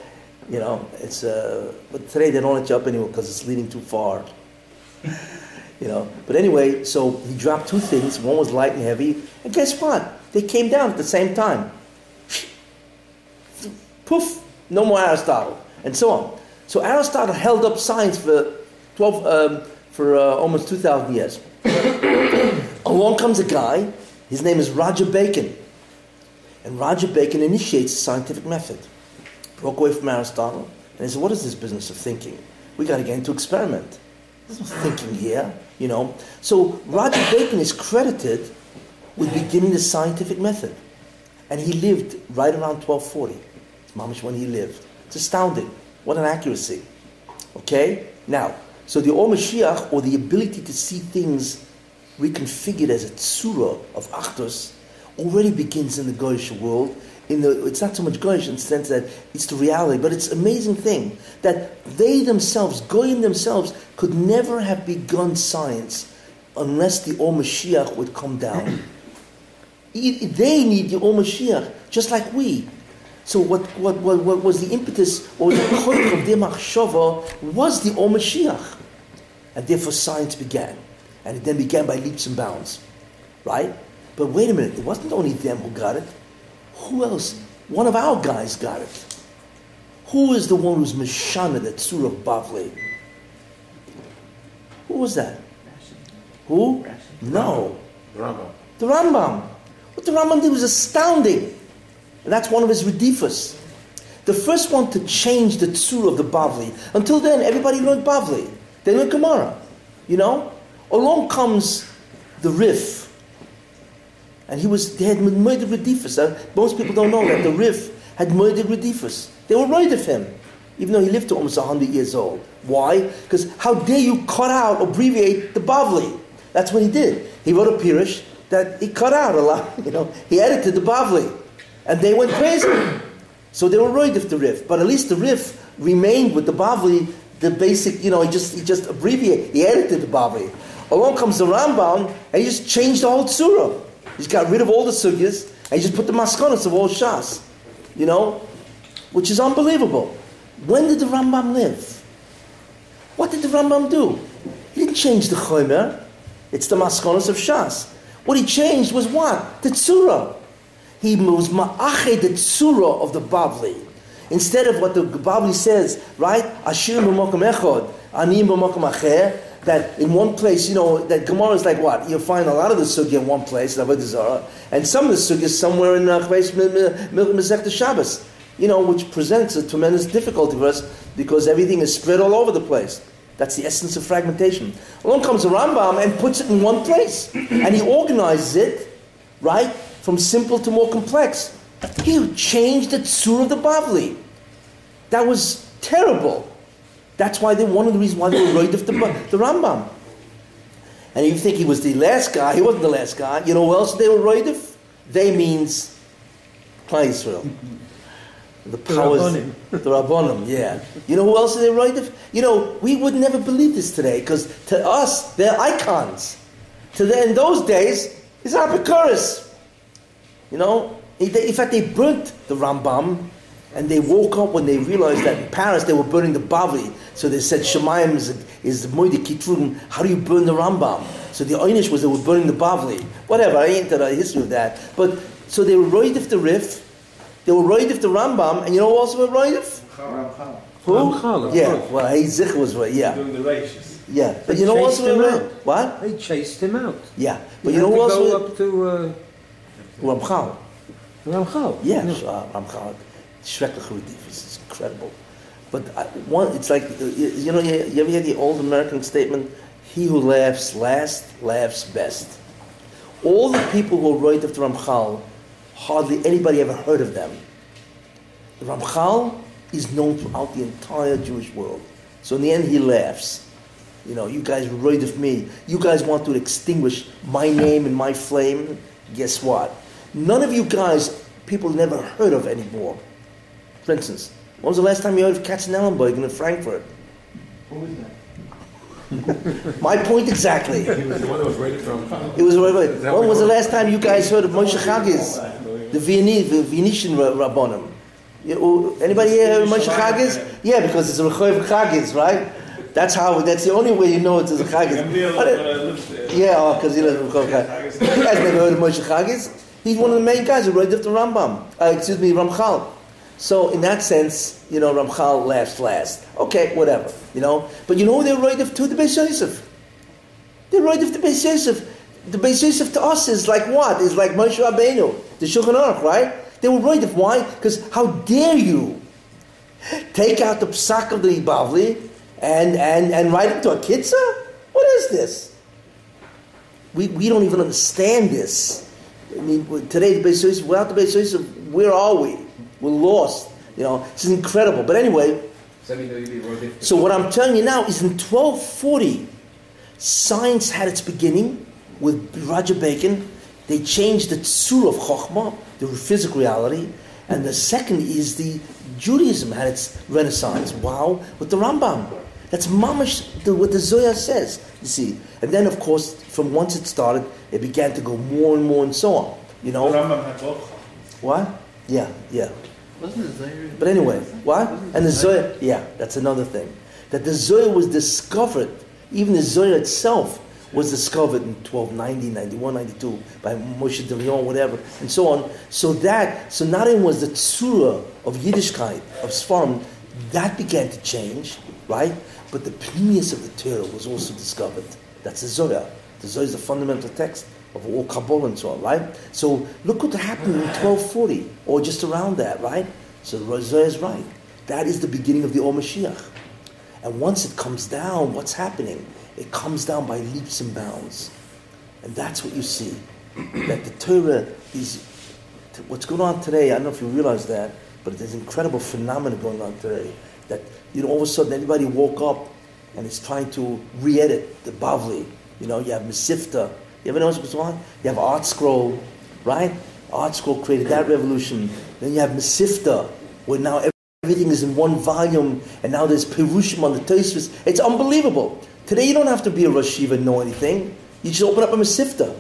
You know, it's, uh, but today they don't let you up anymore because it's leaning too far. *laughs* you know, but anyway, so he dropped two things. One was light and heavy, and guess what? They came down at the same time. *laughs* Poof, no more Aristotle, and so on. So Aristotle held up science for 12, um, for uh, almost 2,000 years. Along comes a guy, his name is Roger Bacon. And Roger Bacon initiates the scientific method. Broke away from Aristotle, and he said, What is this business of thinking? We got to get into experiment. There's no thinking here, you know. So Roger Bacon is credited with beginning the scientific method. And he lived right around 1240. It's mamish when he lived. It's astounding. What an accuracy. Okay? Now, so the Or Mashiach, or the ability to see things reconfigured as a tsura of Achdus, already begins in the Goyish world. In the, it's not so much Goyish in the sense that it's the reality, but it's amazing thing that they themselves, Goyim themselves, could never have begun science unless the Or Mashiach would come down. *clears throat* They need the Or Mashiach, just like we. So what, what, what, what was the impetus, or the koich of their machshava was the Or Mashiach. And therefore science began. And it then began by leaps and bounds. Right? But wait a minute, it wasn't only them who got it. Who else? One of our guys got it. Who is the one who's Mishana, the Tzur of Bavli? Who was that? Who? No. The Rambam. The Rambam. What the Rambam did was astounding. And that's one of his redifus. The first one to change the tzur of the Bavli. Until then, everybody learned Bavli. They learned Gemara. You know? Along comes the Rif. And he was, they had murdered Redifus. Uh, most people don't know that. The Rif had murdered Redifus. They were worried of him, even though he lived to almost 100 years old. Why? Because how dare you cut out, abbreviate the Bavli? That's what he did. He wrote a Pirish that he cut out a lot. *laughs* You know, he edited the Bavli. And they went crazy. So they were worried of the Rif. But at least the Rif remained with the Bavli, the basic, you know, he just, he just abbreviated, he edited the Bavli. Along comes the Rambam, and he just changed the whole Tzura. He just got rid of all the sugyas, and he just put the maskonas of all Shas. You know? Which is unbelievable. When did the Rambam live? What did the Rambam do? He didn't change the Chomer. It's the maskonas of Shas. What he changed was what? The Tzura. He was ma'ache the Tzura of the Bavli. Instead of what the Bavli says, right? Ashir b'mokum echod, anim b'mokum acher, that in one place, you know, that Gemara is like what? You'll find a lot of the sugya in one place, and some of the sugya somewhere in uh, Mezech Shabbos, you know, which presents a tremendous difficulty for us because everything is spread all over the place. That's the essence of fragmentation. Along comes the Rambam and puts it in one place, *clears throat* and he organizes it, right, from simple to more complex. He changed the tzur of the Bavli. That was terrible. That's why they one of the reasons why they were worried of the, the Rambam. And you think he was the last guy? He wasn't the last guy. You know who else they were worried of? They means Klal Israel. The powers, Rabbonim. the Rabbonim, yeah. You know who else they worried of? You know, we would never believe this today because to us they're icons. To in those days, it's Apicorus. You know, in fact, they burnt the Rambam, and they woke up when they realized that in Paris they were burning the Bavli. So they said, Shemayim is, is the Moide Kitrum. How do you burn the Rambam? So the Einish was they were burning the Bavli. Whatever, I ain't into the history of that. But so they were worried of the Rif, they were worried of the Rambam, and you know who else were worried of? Who? Ramchal, yeah, course. well, he Zich was right, yeah. Doing the righteous. Yeah, but They you know who else chased him worried? out. What? They chased him out. Yeah, but He you know had who to else go were? up to uh, Ramchal. Ramchal. Yeah, uh, Ramchal. Schrecklich Redifus. It's incredible. But I, one, it's like, uh, you know, you, you ever hear the old American statement, he who laughs last laughs best. All the people who wrote the Ramchal, hardly anybody ever heard of them. The Ramchal is known throughout the entire Jewish world. So in the end, he laughs. You know, you guys worried of me. You guys want to extinguish my name and my flame. Guess what? None of you guys, people never heard of anymore. For instance, when was the last time you heard of Katzenellenberg in Frankfurt? Who is that? *laughs* My point exactly. He was the one that was rated from. It was wait, wait. When was the last time you guys heard of Moshe Chagiz, the Viennese, the Venetian Ra- Rabbonim? Anybody here heard of Moshe Chagiz? Yeah, because it's a Rechoev Chagiz, right? That's how. That's the only way you know it's a Chagiz. Yeah, because he lives in Rechoev Chagiz. You guys never heard of Moshe Chagiz? He's one of the main guys who wrote the Rambam. Uh, excuse me, Ramchal. So in that sense, you know, Ramchal laughs last. Okay, whatever, you know. But you know they're right of to? The Beis Yosef. They're right of the Beis Yosef. The Beis Yosef to us is like what? Is like Moshe Rabbeinu, the Shulchan Aruch, right? They were right of why? Because how dare you take out the psak of the Bavli and, and, and write it to a kitzah? What is this? We, we don't even understand this. I mean, today the Beis Yosef, without the Beis Yosef, where are we? We're lost. You know, it's incredible. But anyway, Does that mean that you'd be worthy? so what I'm telling you now is in 1240, science had its beginning with Roger Bacon. They changed the tzur of Chokhmah, the physical reality, and the second is the Judaism had its renaissance. Wow, with the Rambam. That's mamash the, what the Zohar says. You see, and then of course, from once it started, it began to go more and more and so on. You know Rambam had both. what? Yeah, yeah. Wasn't it Zaire? But anyway, what? And the Zohar, yeah, that's another thing. That the Zohar was discovered, even the Zohar itself was discovered in 1290, 91, 92 by Moshe de Leon, whatever, and so on. So that, so not only was the Tzura of Yiddishkeit, of Sfarim, that began to change, right? But the Pnimius of the Torah was also discovered. That's the Zohar. The Zohar is the fundamental text of all Kabbalah and so on, right? So look what happened in 1240, or just around that, right? So the is right. That is the beginning of the Or Mashiach. And once it comes down, what's happening? It comes down by leaps and bounds. And that's what you see. *clears throat* that the Torah is, what's going on today, I don't know if you realize that, but there's incredible phenomena going on today. That, you know, all of a sudden everybody woke up and is trying to re-edit the Bavli. You know, you have Mesivta. You ever notice what's going on? You have Art Scroll, right? Art Scroll created that revolution. Then you have Mesivta, where now everything is in one volume, and now there's Perushim on the Tosfos. It's unbelievable. Today you don't have to be a Rosh Yeshiva and know anything. You just open up a Mesivta. You know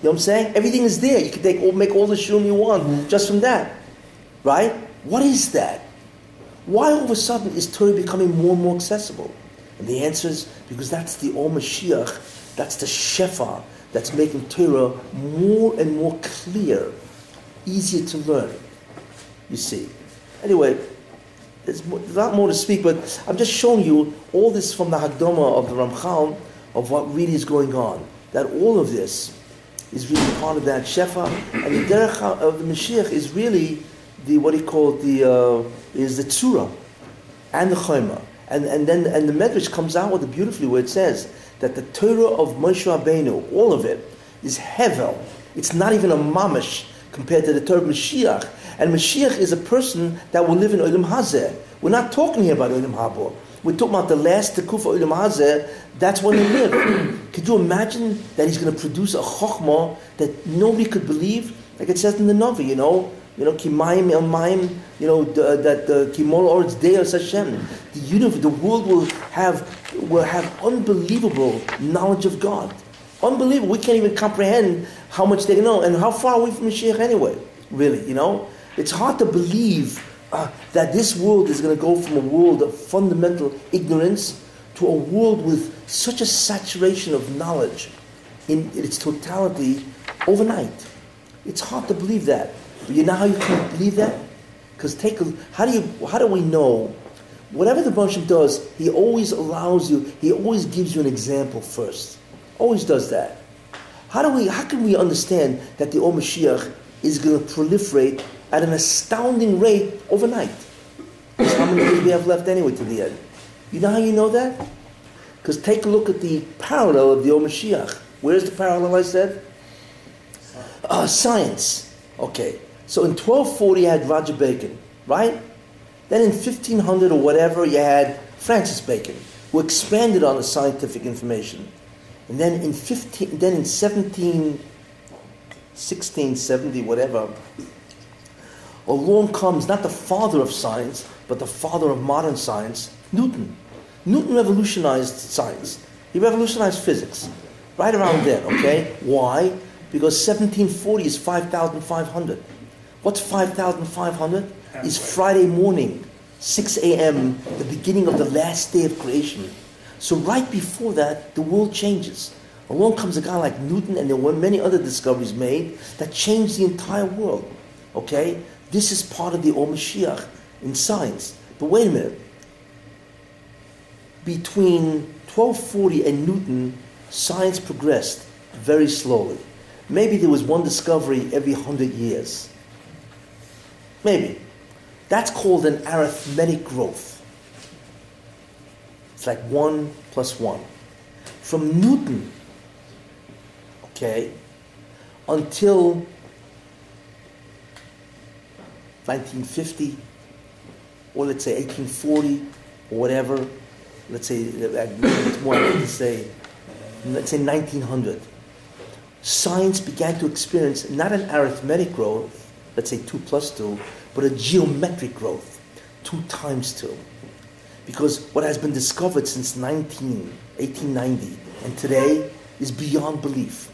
what I'm saying? Everything is there. You can take all, make all the shum you want just from that. Right? What is that? Why all of a sudden is Torah becoming more and more accessible? And the answer is because that's the Om Mashiach, that's the Shefa, that's making Torah more and more clear, easier to learn. You see. Anyway, there's, a lot more to speak, but I'm just showing you all this from the Hagdama of the Ramchal of what really is going on. That all of this is really part of that Shefa, and the Derech of the Mashiach is really the what he called the uh, is the Tzura and the Chomer. And, and then and the Medrash comes out with it beautifully where it says that the Torah of Moshe Rabbeinu, all of it, is Hevel. It's not even a mamash compared to the Torah of Mashiach. And Mashiach is a person that will live in Olam Hazeh. We're not talking here about Olam Haba. We're talking about the last Tekufa Olam Hazeh. That's when they live. *clears throat* could you imagine that he's going to produce a chokhmah that nobody could believe? Like it says in the Navi, you know, you know, kimayim el mayim, you know, that the kimol or it's deus Hashem. The universe, the world will have will have unbelievable knowledge of God. Unbelievable. We can't even comprehend how much they know and how far away from Mashiach anyway. Really, you know, it's hard to believe uh, that this world is going to go from a world of fundamental ignorance to a world with such a saturation of knowledge in, its totality overnight. It's hard to believe that. But you know how you can believe that? Because take a, how do you how do we know? Whatever the Baruch does, he always allows you. He always gives you an example first. Always does that. How do we? How can we understand that the Om Mashiach is going to proliferate at an astounding rate overnight? Because how many days we have left anyway to the end? You know how you know that? Because take a look at the parallel of the Om Mashiach. Where's the parallel I said? Uh, science. Okay. So in 1240 you had Roger Bacon, right? Then in 1500 or whatever you had Francis Bacon, who expanded on the scientific information. And then in 15, then in 17, 1670, whatever, along comes not the father of science, but the father of modern science, Newton. Newton revolutionized science. He revolutionized physics. Right around then, okay? Why? Because 1740 is 5,500. What's 5,500? Is Friday morning, 6 a.m., the beginning of the last day of creation. So right before that, the world changes. Along comes a guy like Newton, and there were many other discoveries made that changed the entire world. Okay? This is part of the Or Mashiach in science. But wait a minute. Between 1240 and Newton, science progressed very slowly. Maybe there was one discovery every 100 years. Maybe. That's called an arithmetic growth. It's like 1 plus 1. From Newton, okay, until 1950, or let's say 1840, or whatever, let's say, it's more to say, let's say 1900, science began to experience not an arithmetic growth, let's say 2 plus 2, but a geometric growth, 2 times 2. Because what has been discovered since 19, 1890 and today is beyond belief.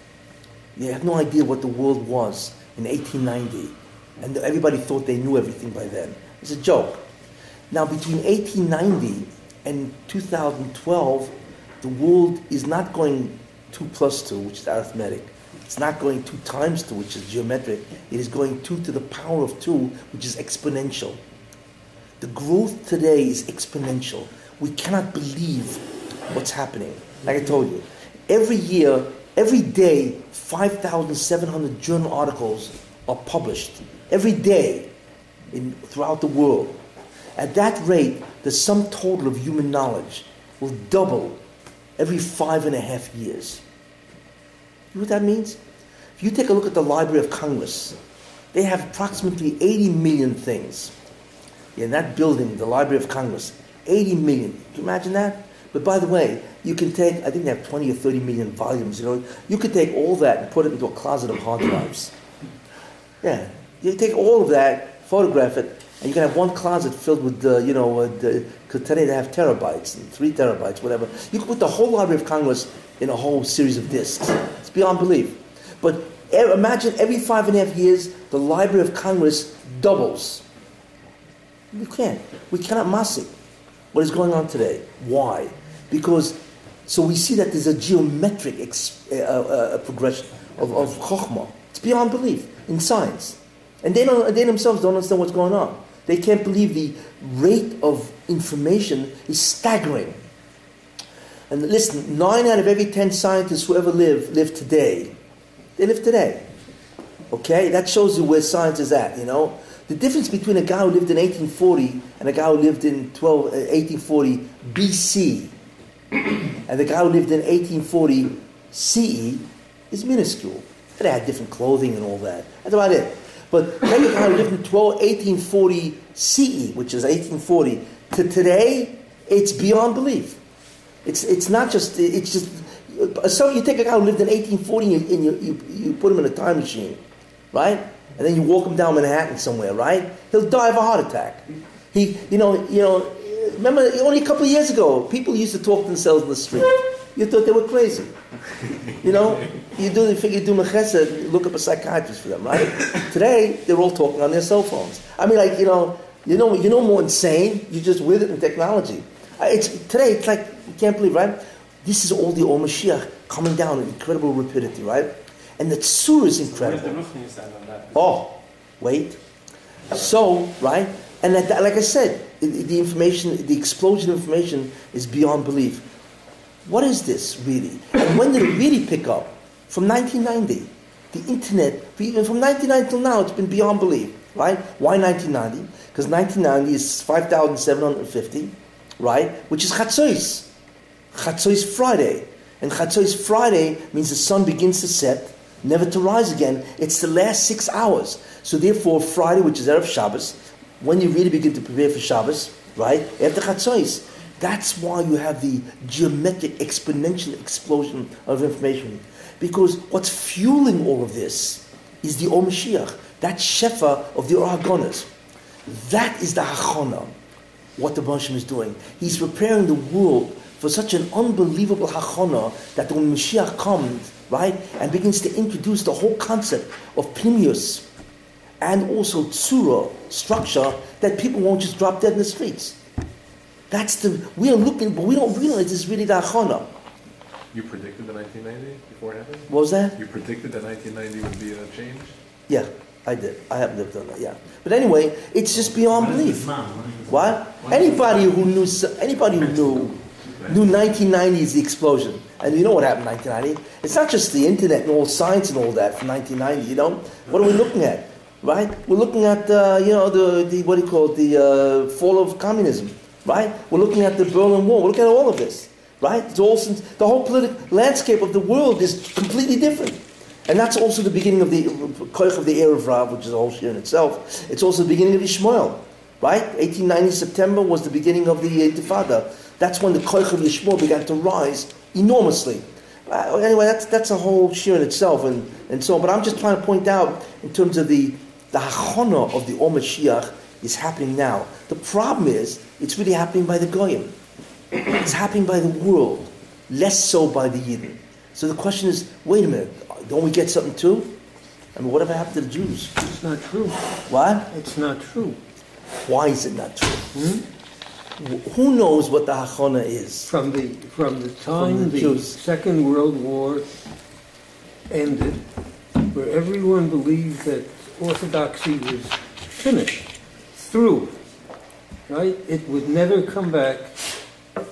You have no idea what the world was in 1890, and everybody thought they knew everything by then. It's a joke. Now, between 1890 and 2012, the world is not going 2 plus 2, which is arithmetic. It's not going 2 times 2, which is geometric. It is going 2 to the power of 2, which is exponential. The growth today is exponential. We cannot believe what's happening. Like I told you, every year, every day, 5,700 journal articles are published. Every day in, throughout the world. At that rate, the sum total of human knowledge will double every five and a half years. You know what that means? If you take a look at the Library of Congress, they have approximately 80 million things. In that building, the Library of Congress, 80 million. Can you imagine that? But by the way, you can take, I think they have 20 or 30 million volumes, you know. You could take all that and put it into a closet of hard drives. *clears throat* Yeah. You take all of that, photograph it, and you can have one closet filled with, uh, you know, uh, today they have terabytes and three terabytes, whatever. You could put the whole Library of Congress in a whole series of discs. It's beyond belief. But imagine every five and a half years, the Library of Congress doubles. We can't. We cannot mass it. What is going on today? Why? Because, so we see that there's a geometric ex, uh, uh, progression of, of Chokhmah. It's beyond belief in science. And they, don't, they themselves don't understand what's going on. They can't believe the rate of information is staggering. And listen, nine out of every ten scientists who ever live live today. They live today. Okay? That shows you where science is at, you know? The difference between a guy who lived in 1840 and a guy who lived in 12, uh, 1840 BC *clears throat* and the guy who lived in 1840 CE is minuscule. They had different clothing and all that. That's about it. But take a guy who lived in 12, 1840 CE, which is 1840, to today, it's beyond belief. It's, it's not just, it's just, so you take a guy who lived in 1840 and you, you, you put him in a time machine, right? And then you walk him down Manhattan somewhere, right? He'll die of a heart attack. He, you know, you know, remember only a couple of years ago, people used to talk themselves in the street. You thought they were crazy. You know, you do, you figure you do mechesed, look up a psychiatrist for them, right? Today, they're all talking on their cell phones. I mean, like, you know, you know, you know more insane, you're just with it in technology. It's, today, it's like, you can't believe, right? This is all the Or Mashiach coming down in incredible rapidity, right? And the tsur is incredible. Oh, wait. So, right? And like, like I said, the information, the explosion of information is beyond belief. What is this really? And when did it really pick up? From 1990. The internet, even from 1990 till now, it's been beyond belief, right? Why 1990? Because 1990 is 5,750, right? Which is Chatzos. Chatzos Friday. And Chatzos Friday means the sun begins to set, never to rise again. It's the last six hours. So therefore, Friday, which is Erev Shabbos, when you really begin to prepare for Shabbos, right? After Chatzos. That's why you have the geometric exponential explosion of information. Because what's fueling all of this is the Mashiach. that shefa of the Ohr HaGanuz. That is the hachana, what the Moshe is doing. He's preparing the world for such an unbelievable hachana that when Mashiach comes, right, and begins to introduce the whole concept of pnimius and also tsura, structure, that people won't just drop dead in the streets. That's the, we are looking, but we don't realize it's really the hachana. You predicted the 1990 before it happened? What was that? You predicted that 1990 would be a change? Yeah, I did. I happen to have done that. Yeah, but anyway, it's just beyond belief. What? Anybody who knew anybody who knew knew 1990 is the explosion, and you know what happened in 1990? It's not just the internet and all science and all that from 1990. You know what are we looking at? Right? We're looking at uh, you know the, the what do you call it? The uh, fall of communism. Right? We're looking at the Berlin Wall. We're looking at all of this. Right? It's all since the whole political landscape of the world is completely different. And that's also the beginning of the Koich of the era of Rav, which is a whole shir in itself. It's also the beginning of Yishmael, right? 1890 September was the beginning of the Intifada. That's when the Koich of Yishmael began to rise enormously. Uh, anyway, that's, that's a whole shir in itself and, and so on. But I'm just trying to point out, in terms of the, the hachana of the Om Mashiach is happening now. The problem is, it's really happening by the Goyim. It's happening by the world, less so by the Yidden. So the question is, wait a minute, don't we get something too? I mean, whatever happened to the Jews? It's not true. What? It's not true. Why is it not true? Wh- Who knows what the Hachana is? From the, from the time the the, Jews. Second World War ended, where everyone believed that Orthodoxy was finished, through, right? It would never come back,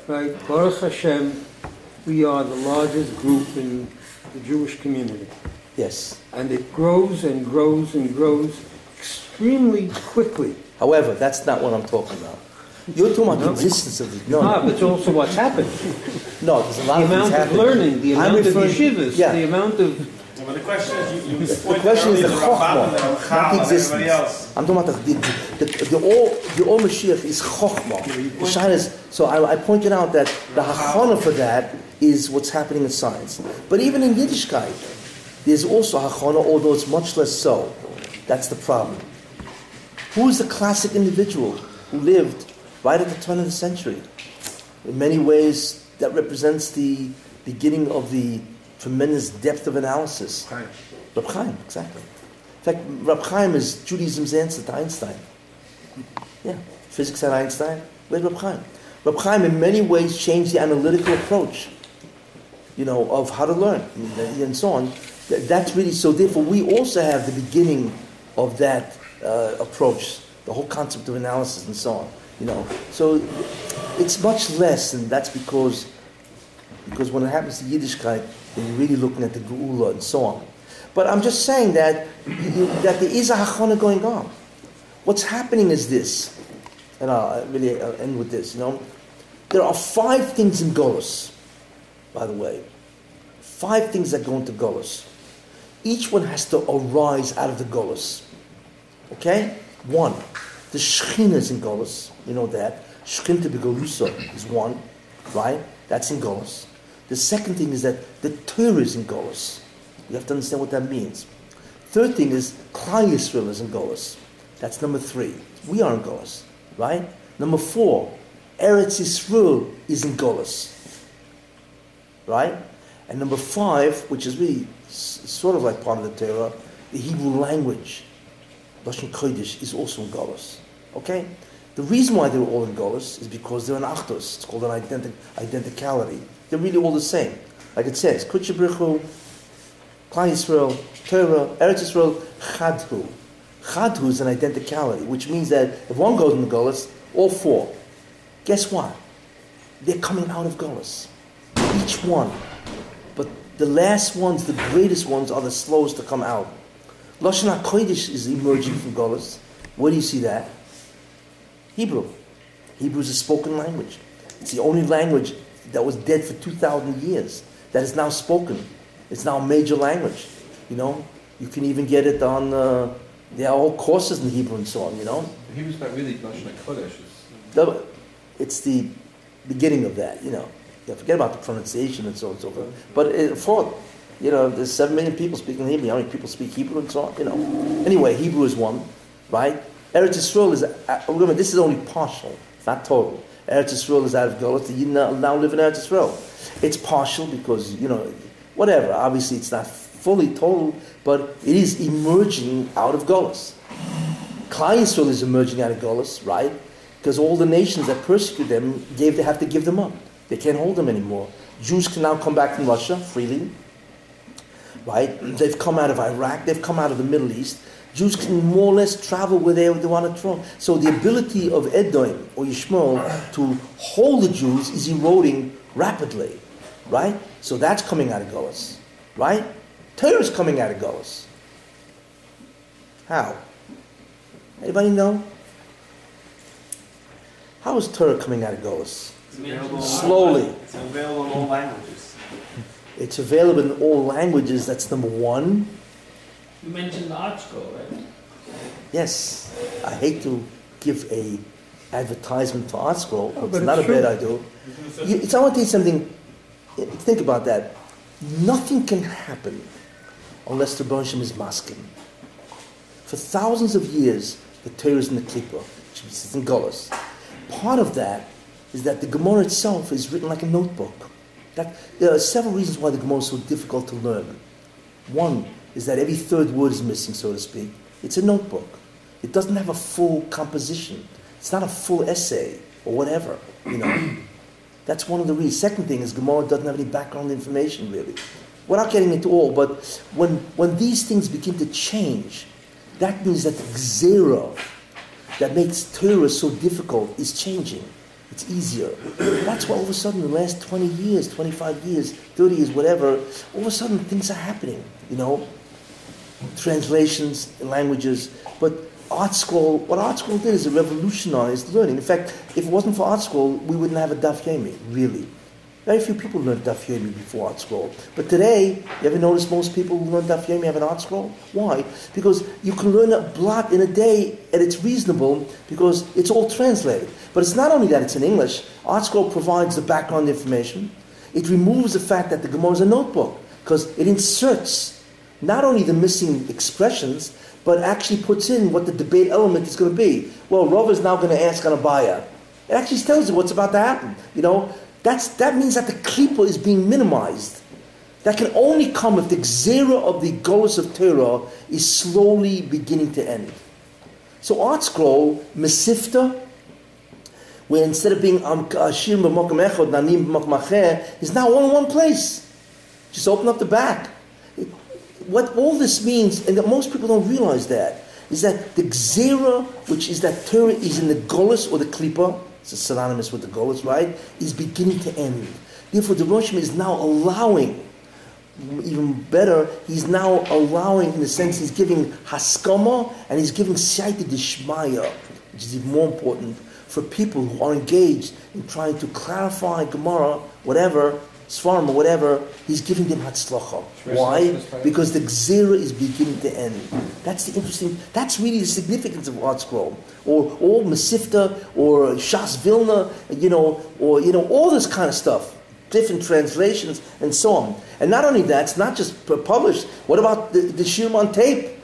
right? Baruch Hashem, we are the largest group in the Jewish community. Yes. And it grows and grows and grows extremely quickly. However, that's not what I'm talking about. You're talking about the No. existence of the no. Ah, but it's also what's happened. No, there's a lot The of things amount of happening. learning, the I'm amount of yeshivas, yeah. the amount of Yeah, but the question is, you, you The question is the chokhmah, and the not the and everybody existence. else. I'm talking about the the, the, the all the all Mashiach is chokhmah. The shine is so. I, I pointed out that the hachana for that is what's happening in science. But even in Yiddishkeit, there's also hachana, although it's much less so. That's the problem. Who is the classic individual who lived right at the turn of the century? In many ways, that represents the beginning of the tremendous depth of analysis. Chaim. Rab Chaim, exactly. In fact, Rab Chaim is Judaism's answer to Einstein. *laughs* Yeah, physics had Einstein. Where's Rab Chaim? Rab Chaim, in many ways, changed the analytical approach, you know, of how to learn and, and so on. That's really so. Therefore, we also have the beginning of that uh, approach, the whole concept of analysis and so on. You know, so it's much less, and that's because because when it happens to Yiddishkeit, then you're really looking at the Geula and so on. But I'm just saying that, *clears throat* that there is a Hachana going on. What's happening is this, and I'll really I'll end with this, you know. There are five things in Golos, by the way. Five things that go into Golos. Each one has to arise out of the Golos. Okay? One, the Shechina is in Golos. You know that. Shechinta Begolusa is one, right? That's in Golos. The second thing is that the Torah is in Golos. You have to understand what that means. Third thing is Klal Yisrael is in Golos. That's number three. We are in Golos, right? Number four, Eretz Yisrael is in Golos, right? And number five, which is really s- sort of like part of the Torah, the Hebrew language, Lashon Kodesh, is also in Golos. Okay? The reason why they're all in Golos is because they're an Achdus. It's called an identi- identicality. They're really all the same. Like it says, Kudsha Brichu, Klal Yisrael, Torah, Eretz Yisrael, Chadhu. Chadhu is an identicality, which means that if one goes in the Golos, all four. Guess what? They're coming out of Golos. Each one. But the last ones, the greatest ones, are the slowest to come out. Lashon HaKodesh is emerging from Golos. Where do you see that? Hebrew. Hebrew is a spoken language. It's the only language that was dead for 2,000 years that is now spoken. It's now a major language. You know, you can even get it on, uh, there are all courses in Hebrew and so on, you know. Hebrew's not really Lashon HaKodesh. It's- uh, The- It's the beginning of that, you know. Yeah, forget about the pronunciation and so on and so forth. Mm-hmm. But it, for, You know, there's seven million people speaking Hebrew. How many people speak Hebrew and so on? You know. Anyway, Hebrew is one, right? Eretz Yisrael is, uh, remember, this is only partial. It's not total. Eretz Yisrael is out of Golos. You now, now live in Eretz Yisrael. It's partial because, you know, whatever. Obviously, it's not fully total, but it is emerging out of Golos. Klal Yisrael is emerging out of Golos, right? Because all the nations that persecute them, gave, they have to give them up. They can't hold them anymore. Jews can now come back from Russia freely, right? They've come out of Iraq, they've come out of the Middle East. Jews can more or less travel where they, they want to travel. So the ability of Edom or Yishmael to hold the Jews is eroding rapidly, right? So that's coming out of Golas, right? Torah is coming out of Golas. How? Anybody know? How is Torah coming out of available Slowly. It's available in all languages. It's available in all languages. That's number one. You mentioned the article, right? Yes, I hate to give a advertisement for ArtScroll, Oh, but but it's not a bad idea. You, it's, I want to tell you something. Think about that. Nothing can happen unless the Rebbe is masking. For thousands of years, the Torah is in the Klippa, which is in Golos. Part of that is that the Gemara itself is written like a notebook. That, there are several reasons why the Gemara is so difficult to learn. One is that every third word is missing, so to speak. It's a notebook. It doesn't have a full composition. It's not a full essay or whatever, you know. *clears throat* That's one of the reasons. Second thing is Gemara doesn't have any background information really. Without getting into all, but when when these things begin to change, that means that the gzera that makes Torah so difficult is changing. It's easier. *clears throat* That's why all of a sudden, in the last 20 years, 25 years, 30 years, whatever, all of a sudden things are happening, you know? Translations, languages. But ArtScroll, what ArtScroll did is it revolutionized learning. In fact, if it wasn't for ArtScroll, we wouldn't have a Daf Yomi, really. Very few people learned Daf Yomi before ArtScroll. But today, you ever notice most people who learn Daf Yomi have an ArtScroll? Why? Because you can learn a block in a day and it's reasonable because it's all translated. But it's not only that it's in English. Art Scroll provides the background information. It removes the fact that the Gemara is a notebook because it inserts not only the missing expressions, but actually puts in what the debate element is going to be. Well, Rav is now going to ask on Abaye. It actually tells you what's about to happen. You know, that's, that means that the klipa is being minimized. That can only come if the gzera of the Golos of Torah is slowly beginning to end. So Art Scroll, Mesivta, where instead of being um, Ashir b'mokum echod, Nanim is now all in one place. Just open up the back. What all this means, and that most people don't realize that, is that the Gzera, which is that Torah is in the Golos or the Klippa, it's synonymous with the Golos, right, is beginning to end. Therefore, the Rosh is now allowing, even better, he's now allowing, in the sense, he's giving Haskama and he's giving Siyata Dishmaya, which is even more important for people who are engaged in trying to clarify Gemara, whatever, Svarim or whatever, he's giving them Hatzlacha. Why? Because the Gzera is beginning to end. That's the interesting, that's really the significance of ArtScroll. Or, or Mesivta, or Shas Vilna, you know, or, you know, all this kind of stuff. Different translations and so on. And not only that, it's not just published. What about the, the Shiurim on tape?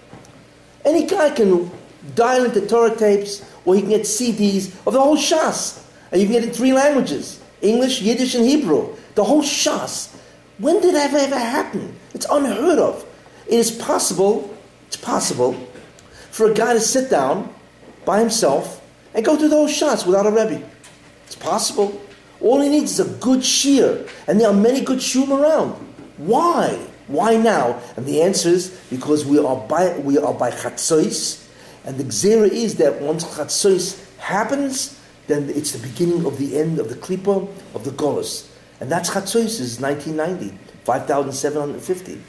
Any guy can dial into Torah tapes, or he can get CDs of the whole Shas. And you can get it in three languages English, Yiddish, and Hebrew. The whole Shas. When did that ever happen? It's unheard of. It is possible, it's possible, for a guy to sit down by himself and go through the whole Shas without a Rebbe. It's possible. All he needs is a good shiur, and there are many good shiurim around. Why? Why now? And the answer is because we are by we are by chatzos, and the gzera is that once chatzos happens, then it's the beginning of the end of the klipa of the golos, and that's chatzos is 1990, 5,750.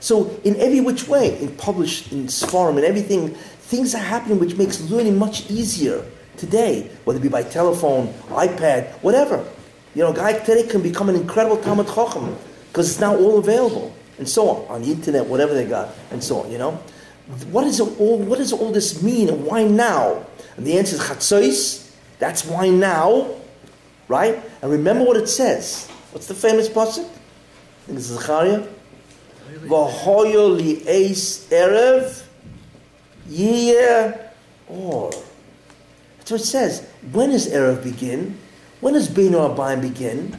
So in every which way, in published in Sfarim and everything, things are happening which makes learning much easier today, whether it be by telephone, iPad, whatever. You know, guy today can become an incredible Talmud Chacham because it's now all available and so on on the internet, whatever they got, and so on. You know, what is it all? What does all this mean, and why now? And the answer is Chatzos. That's why now, right? And remember what it says. What's the famous pasuk? I think it's Zechariah. V'hoyo li eis erev yeh or. That's what it says. When does erev begin? When does Bein HaArbayim begin?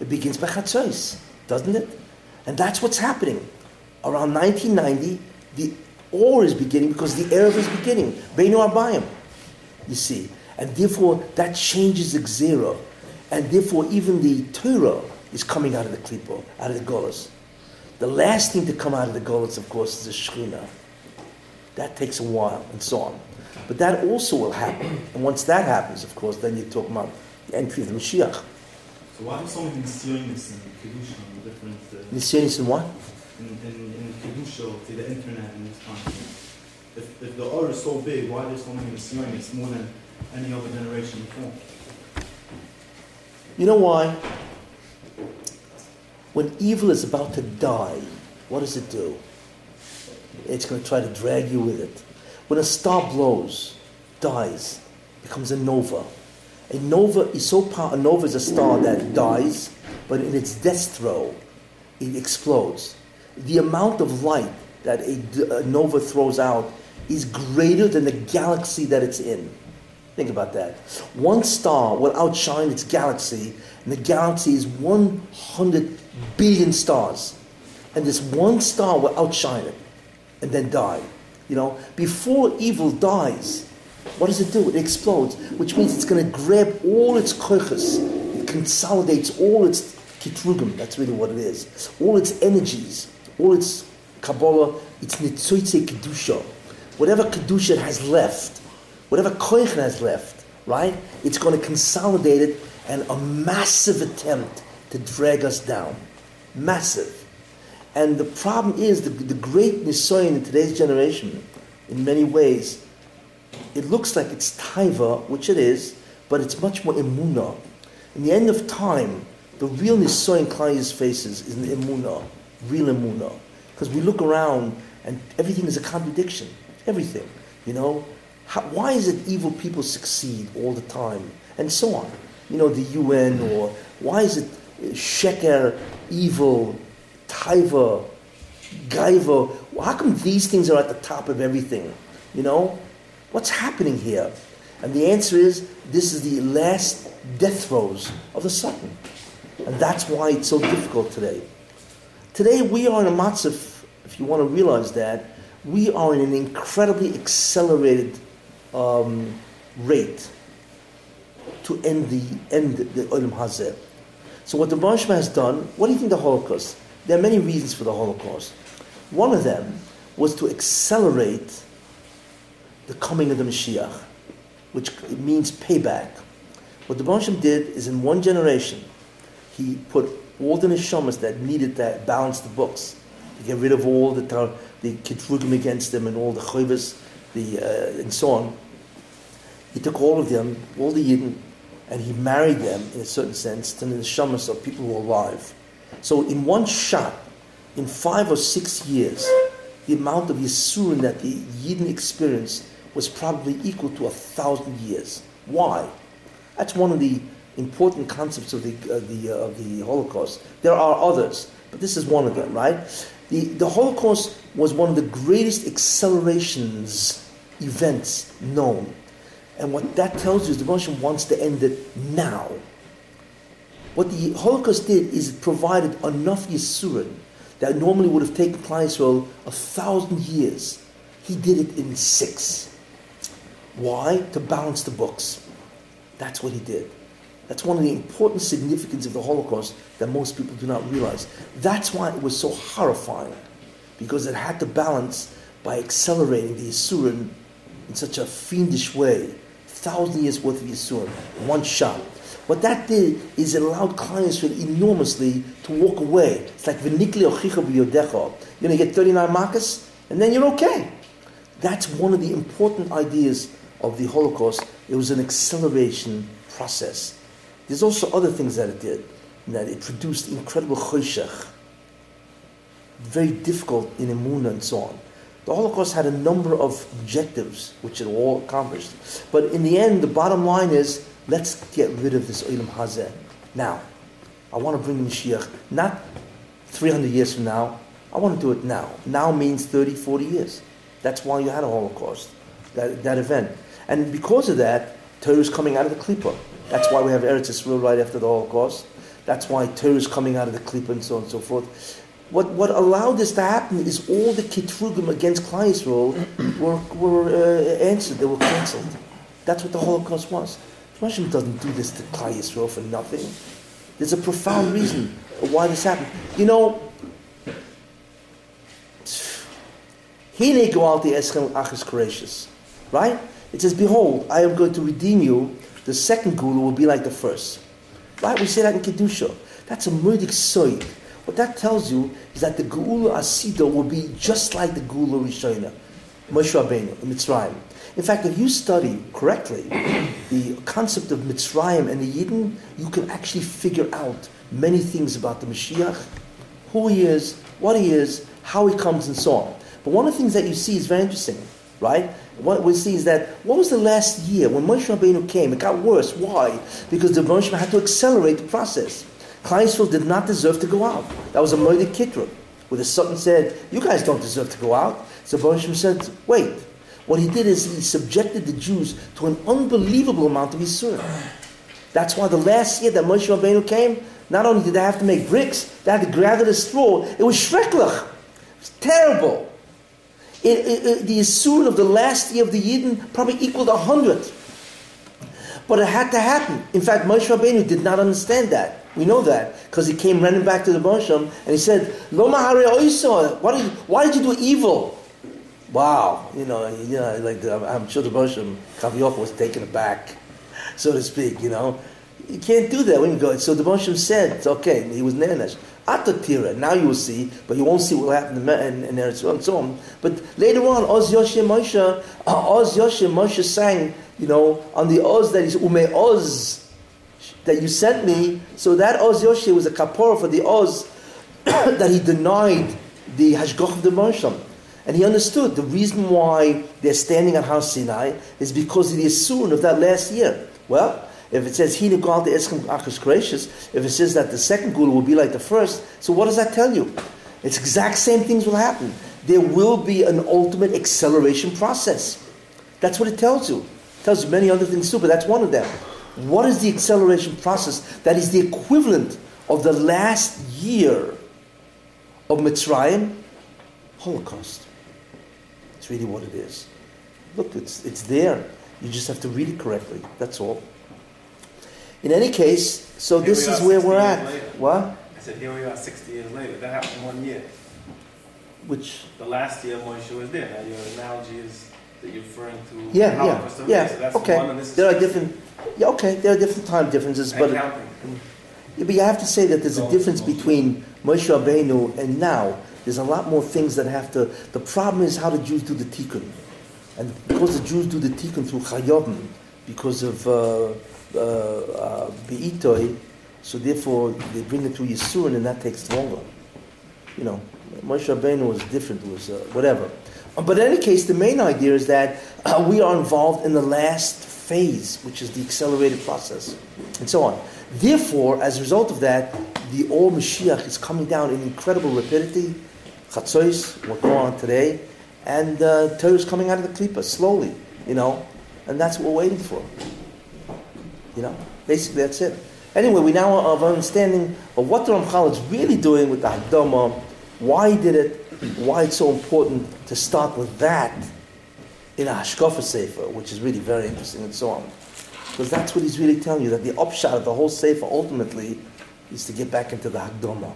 It begins by Chatzos, doesn't it? And that's what's happening. Around 1990, the or is beginning because the erev is beginning. Bein HaArbayim, you see. And therefore, that changes the Gzera. And therefore, even the Torah is coming out of the Klippo, out of the Golas. The last thing to come out of the Golas, of course, is the Shekhinah. That takes a while, and so on. But that also will happen. And once that happens, of course, then you talk about the entry of the Mashiach. So why do so many Nisyonis and Kedusha and different uh, Nisyanis and what? in, in, in Kedusha to the internet and this kind of thing? If, if the R is so big, why are there so many Nisyonis more than any other generation before? You know why? When evil is about to die, what does it do? It's going to try to drag you with it. When a star blows, dies, becomes a nova. A nova is so powerful. A nova is a star that dies, but in its death throw, it explodes. The amount of light that a, a nova throws out is greater than the galaxy that it's in. Think about that. One star will outshine its galaxy, and the galaxy is 100 billion stars. And this one star will outshine it and then die. You know, before evil dies, what does it do? It explodes, which means it's going to grab all its koiches, it consolidates all its kitrugim, that's really what it is, all its energies, all its Kabbalah, its nitzoitze kedusha, whatever kedusha has left, whatever koich has left, right? It's going to consolidate it and a massive attempt to drag us down. Massive. And the problem is the, the great nisoyin in today's generation, in many ways, it looks like it's taiva, which it is, but it's much more imuna. In the end of time, the real nisoyin Klai's faces is the imuna, real imuna. Because we look around and everything is a contradiction. Everything. You know? How, why is it evil people succeed all the time? And so on. You know, the UN, or why is it sheker, evil, taiva, gaiva? How come these things are at the top of everything? You know? What's happening here? And the answer is this is the last death throes of the Satan. And that's why it's so difficult today. Today we are in a matzav, if you want to realize that, we are in an incredibly accelerated um, rate to end the end the Olam Hazeh. So what the Baruch has done, what do you think the Holocaust? There are many reasons for the Holocaust. One of them was to accelerate the coming of the Mashiach, which means payback. What the Baruch did is in one generation, he put all the neshamas that needed to balance the books, to get rid of all the the kitrugim against them and all the chayvas, the uh, and so on. He took all of them, all the yidden, and he married them in a certain sense to the neshamas of people who are alive. So in one shot, in five or six years, the amount of yisurin that the yidden experienced was probably equal to a thousand years. Why? That's one of the important concepts of the, uh, the, uh, of the Holocaust. There are others, but this is one of them, right? The, the Holocaust was one of the greatest accelerations events known. And what that tells you is the Russian wants to end it now. What the Holocaust did is it provided enough Yisurin that normally would have taken Klal Yisrael a thousand years. He did it in six. Why? To balance the books. That's what he did. That's one of the important significance of the Holocaust that most people do not realize. That's why it was so horrifying, because it had to balance by accelerating the Yisurin in such a fiendish way. Thousand years worth of Yisurin, one shot. What that did is it allowed clients to enormously to walk away. It's like v'nikli ochicha b'yodecha. You're going to get 39 markers, and then you're okay. That's one of the important ideas of the Holocaust. It was an acceleration process. There's also other things that it did, that it produced incredible choshech, very difficult in Emunah and so on. The Holocaust had a number of objectives which it all accomplished. But in the end, the bottom line is let's get rid of this Olam Hazeh. Now, I want to bring Mashiach, not 300 years from now, I want to do it now. Now means 30, 40 years. That's why you had a Holocaust, that, that event. And because of that, Torah is coming out of the Klippa. That's why we have Eretz Yisrael right after the Holocaust. That's why Torah is coming out of the Klippa and so on and so forth. What, what allowed this to happen is all the Kitrugim against Klal Yisrael *clears throat* were, were uh, answered, they were cancelled. That's what the Holocaust was. Hashem doesn't do this to Klal Yisrael for nothing. There's a profound *clears throat* reason why this happened. You know, Hine goalti eschem achas gracious. Right? It says, Behold, I am going to redeem you. The second gula will be like the first. Right? We say that in Kedusha. That's a murdik soid. What that tells you is that the Geula Asido will be just like the Geula Rishona, Moshe Rabbeinu, in Mitzrayim. In fact, if you study correctly the concept of Mitzrayim and the Yidden, you can actually figure out many things about the Mashiach, who he is, what he is, how he comes, and so on. But one of the things that you see is very interesting, right? What we see is that what was the last year when Moshe Rabbeinu came? It got worse. Why? Because the Moshe had to accelerate the process. Klal did not deserve to go out. That was a murder kitra, where the Sultan said, "You guys don't deserve to go out." So Moshe said, "Wait." What he did is he subjected the Jews to an unbelievable amount of Yisur. That's why the last year that Moshe Rabbeinu came, not only did they have to make bricks, they had to gather the straw. It was shreklach. It was terrible. It, it, it, the Yisur of the last year of the Yidden probably equaled a hundred. But it had to happen. In fact, Moshe Rabbeinu did not understand that. We know that because he came running back to the Moshe and he said, "Lo mahare oiso. Why did why did you do evil?" Wow, you know, you know, like I'm sure the Moshe Kavioch was taken aback, so to speak. You know, you can't do that when you go. So the Moshe said, "It's okay." He was Atatira. Now you will see, but you won't see what will happen in, in, Eretz and so on. But later on, Oz Yoshia Moshe, uh, Oz Yoshia Moshe sang, you know, on the Oz that is Ume Oz that you sent me. So that Oz Yoshia was a kapora for the Oz *coughs* that he denied the Hashgoch of the Moshe. And he understood the reason why they're standing on Har Sinai is because of the Asun of that last year. Well, if it says Hina Gal Eschem Achas gracious, if it says that the second Gula will be like the first, so what does that tell you? It's exact same things will happen. There will be an ultimate acceleration process. That's what it tells you. It tells you many other things too, but that's one of them. What is the acceleration process that is the equivalent of the last year of Mitzrayim? Holocaust. It's really what it is. Look, it's, it's there. You just have to read it correctly. That's all. In any case, so Here this is where we're at. later. What? I said, here we are 60 years later. That happened one year. Which? The last year Moshe was there. Now your analogy is that you're referring to Yeah, Holocaust yeah, yeah. So that's okay. one and this is There are different. Yeah, okay. There are different time differences, And but counting. Yeah, but you have to say that there's a difference between Moshe Rabbeinu and now. There's a lot more things that have to. The problem is how the Jews do the tikkun, and because the Jews do the tikkun through chayobim, because of uh, beitoi, so therefore they bring it through Yisurin, and that takes longer. You know, Moshe Rabbeinu was different. Was uh, whatever. Uh, But in any case, the main idea is that uh, we are involved in the last phase, which is the accelerated process, and so on. Therefore, as a result of that, the old Mashiach is coming down in incredible rapidity. Chatzos, we're going on today, and uh, Torah is coming out of the klipa slowly, you know, and that's what we're waiting for. You know, basically that's it. Anyway, we now have an understanding of what the Ramchal is really doing with the Hakdama, why did it, why it's so important to start with that in a Hashkafa Sefer, which is really very interesting and so on. Because that's what he's really telling you, that the upshot of the whole Sefer ultimately is to get back into the Hakdama,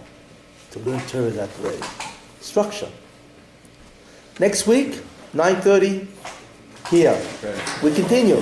to learn Torah that way. Structure. Next week, 9.30, here. We continue.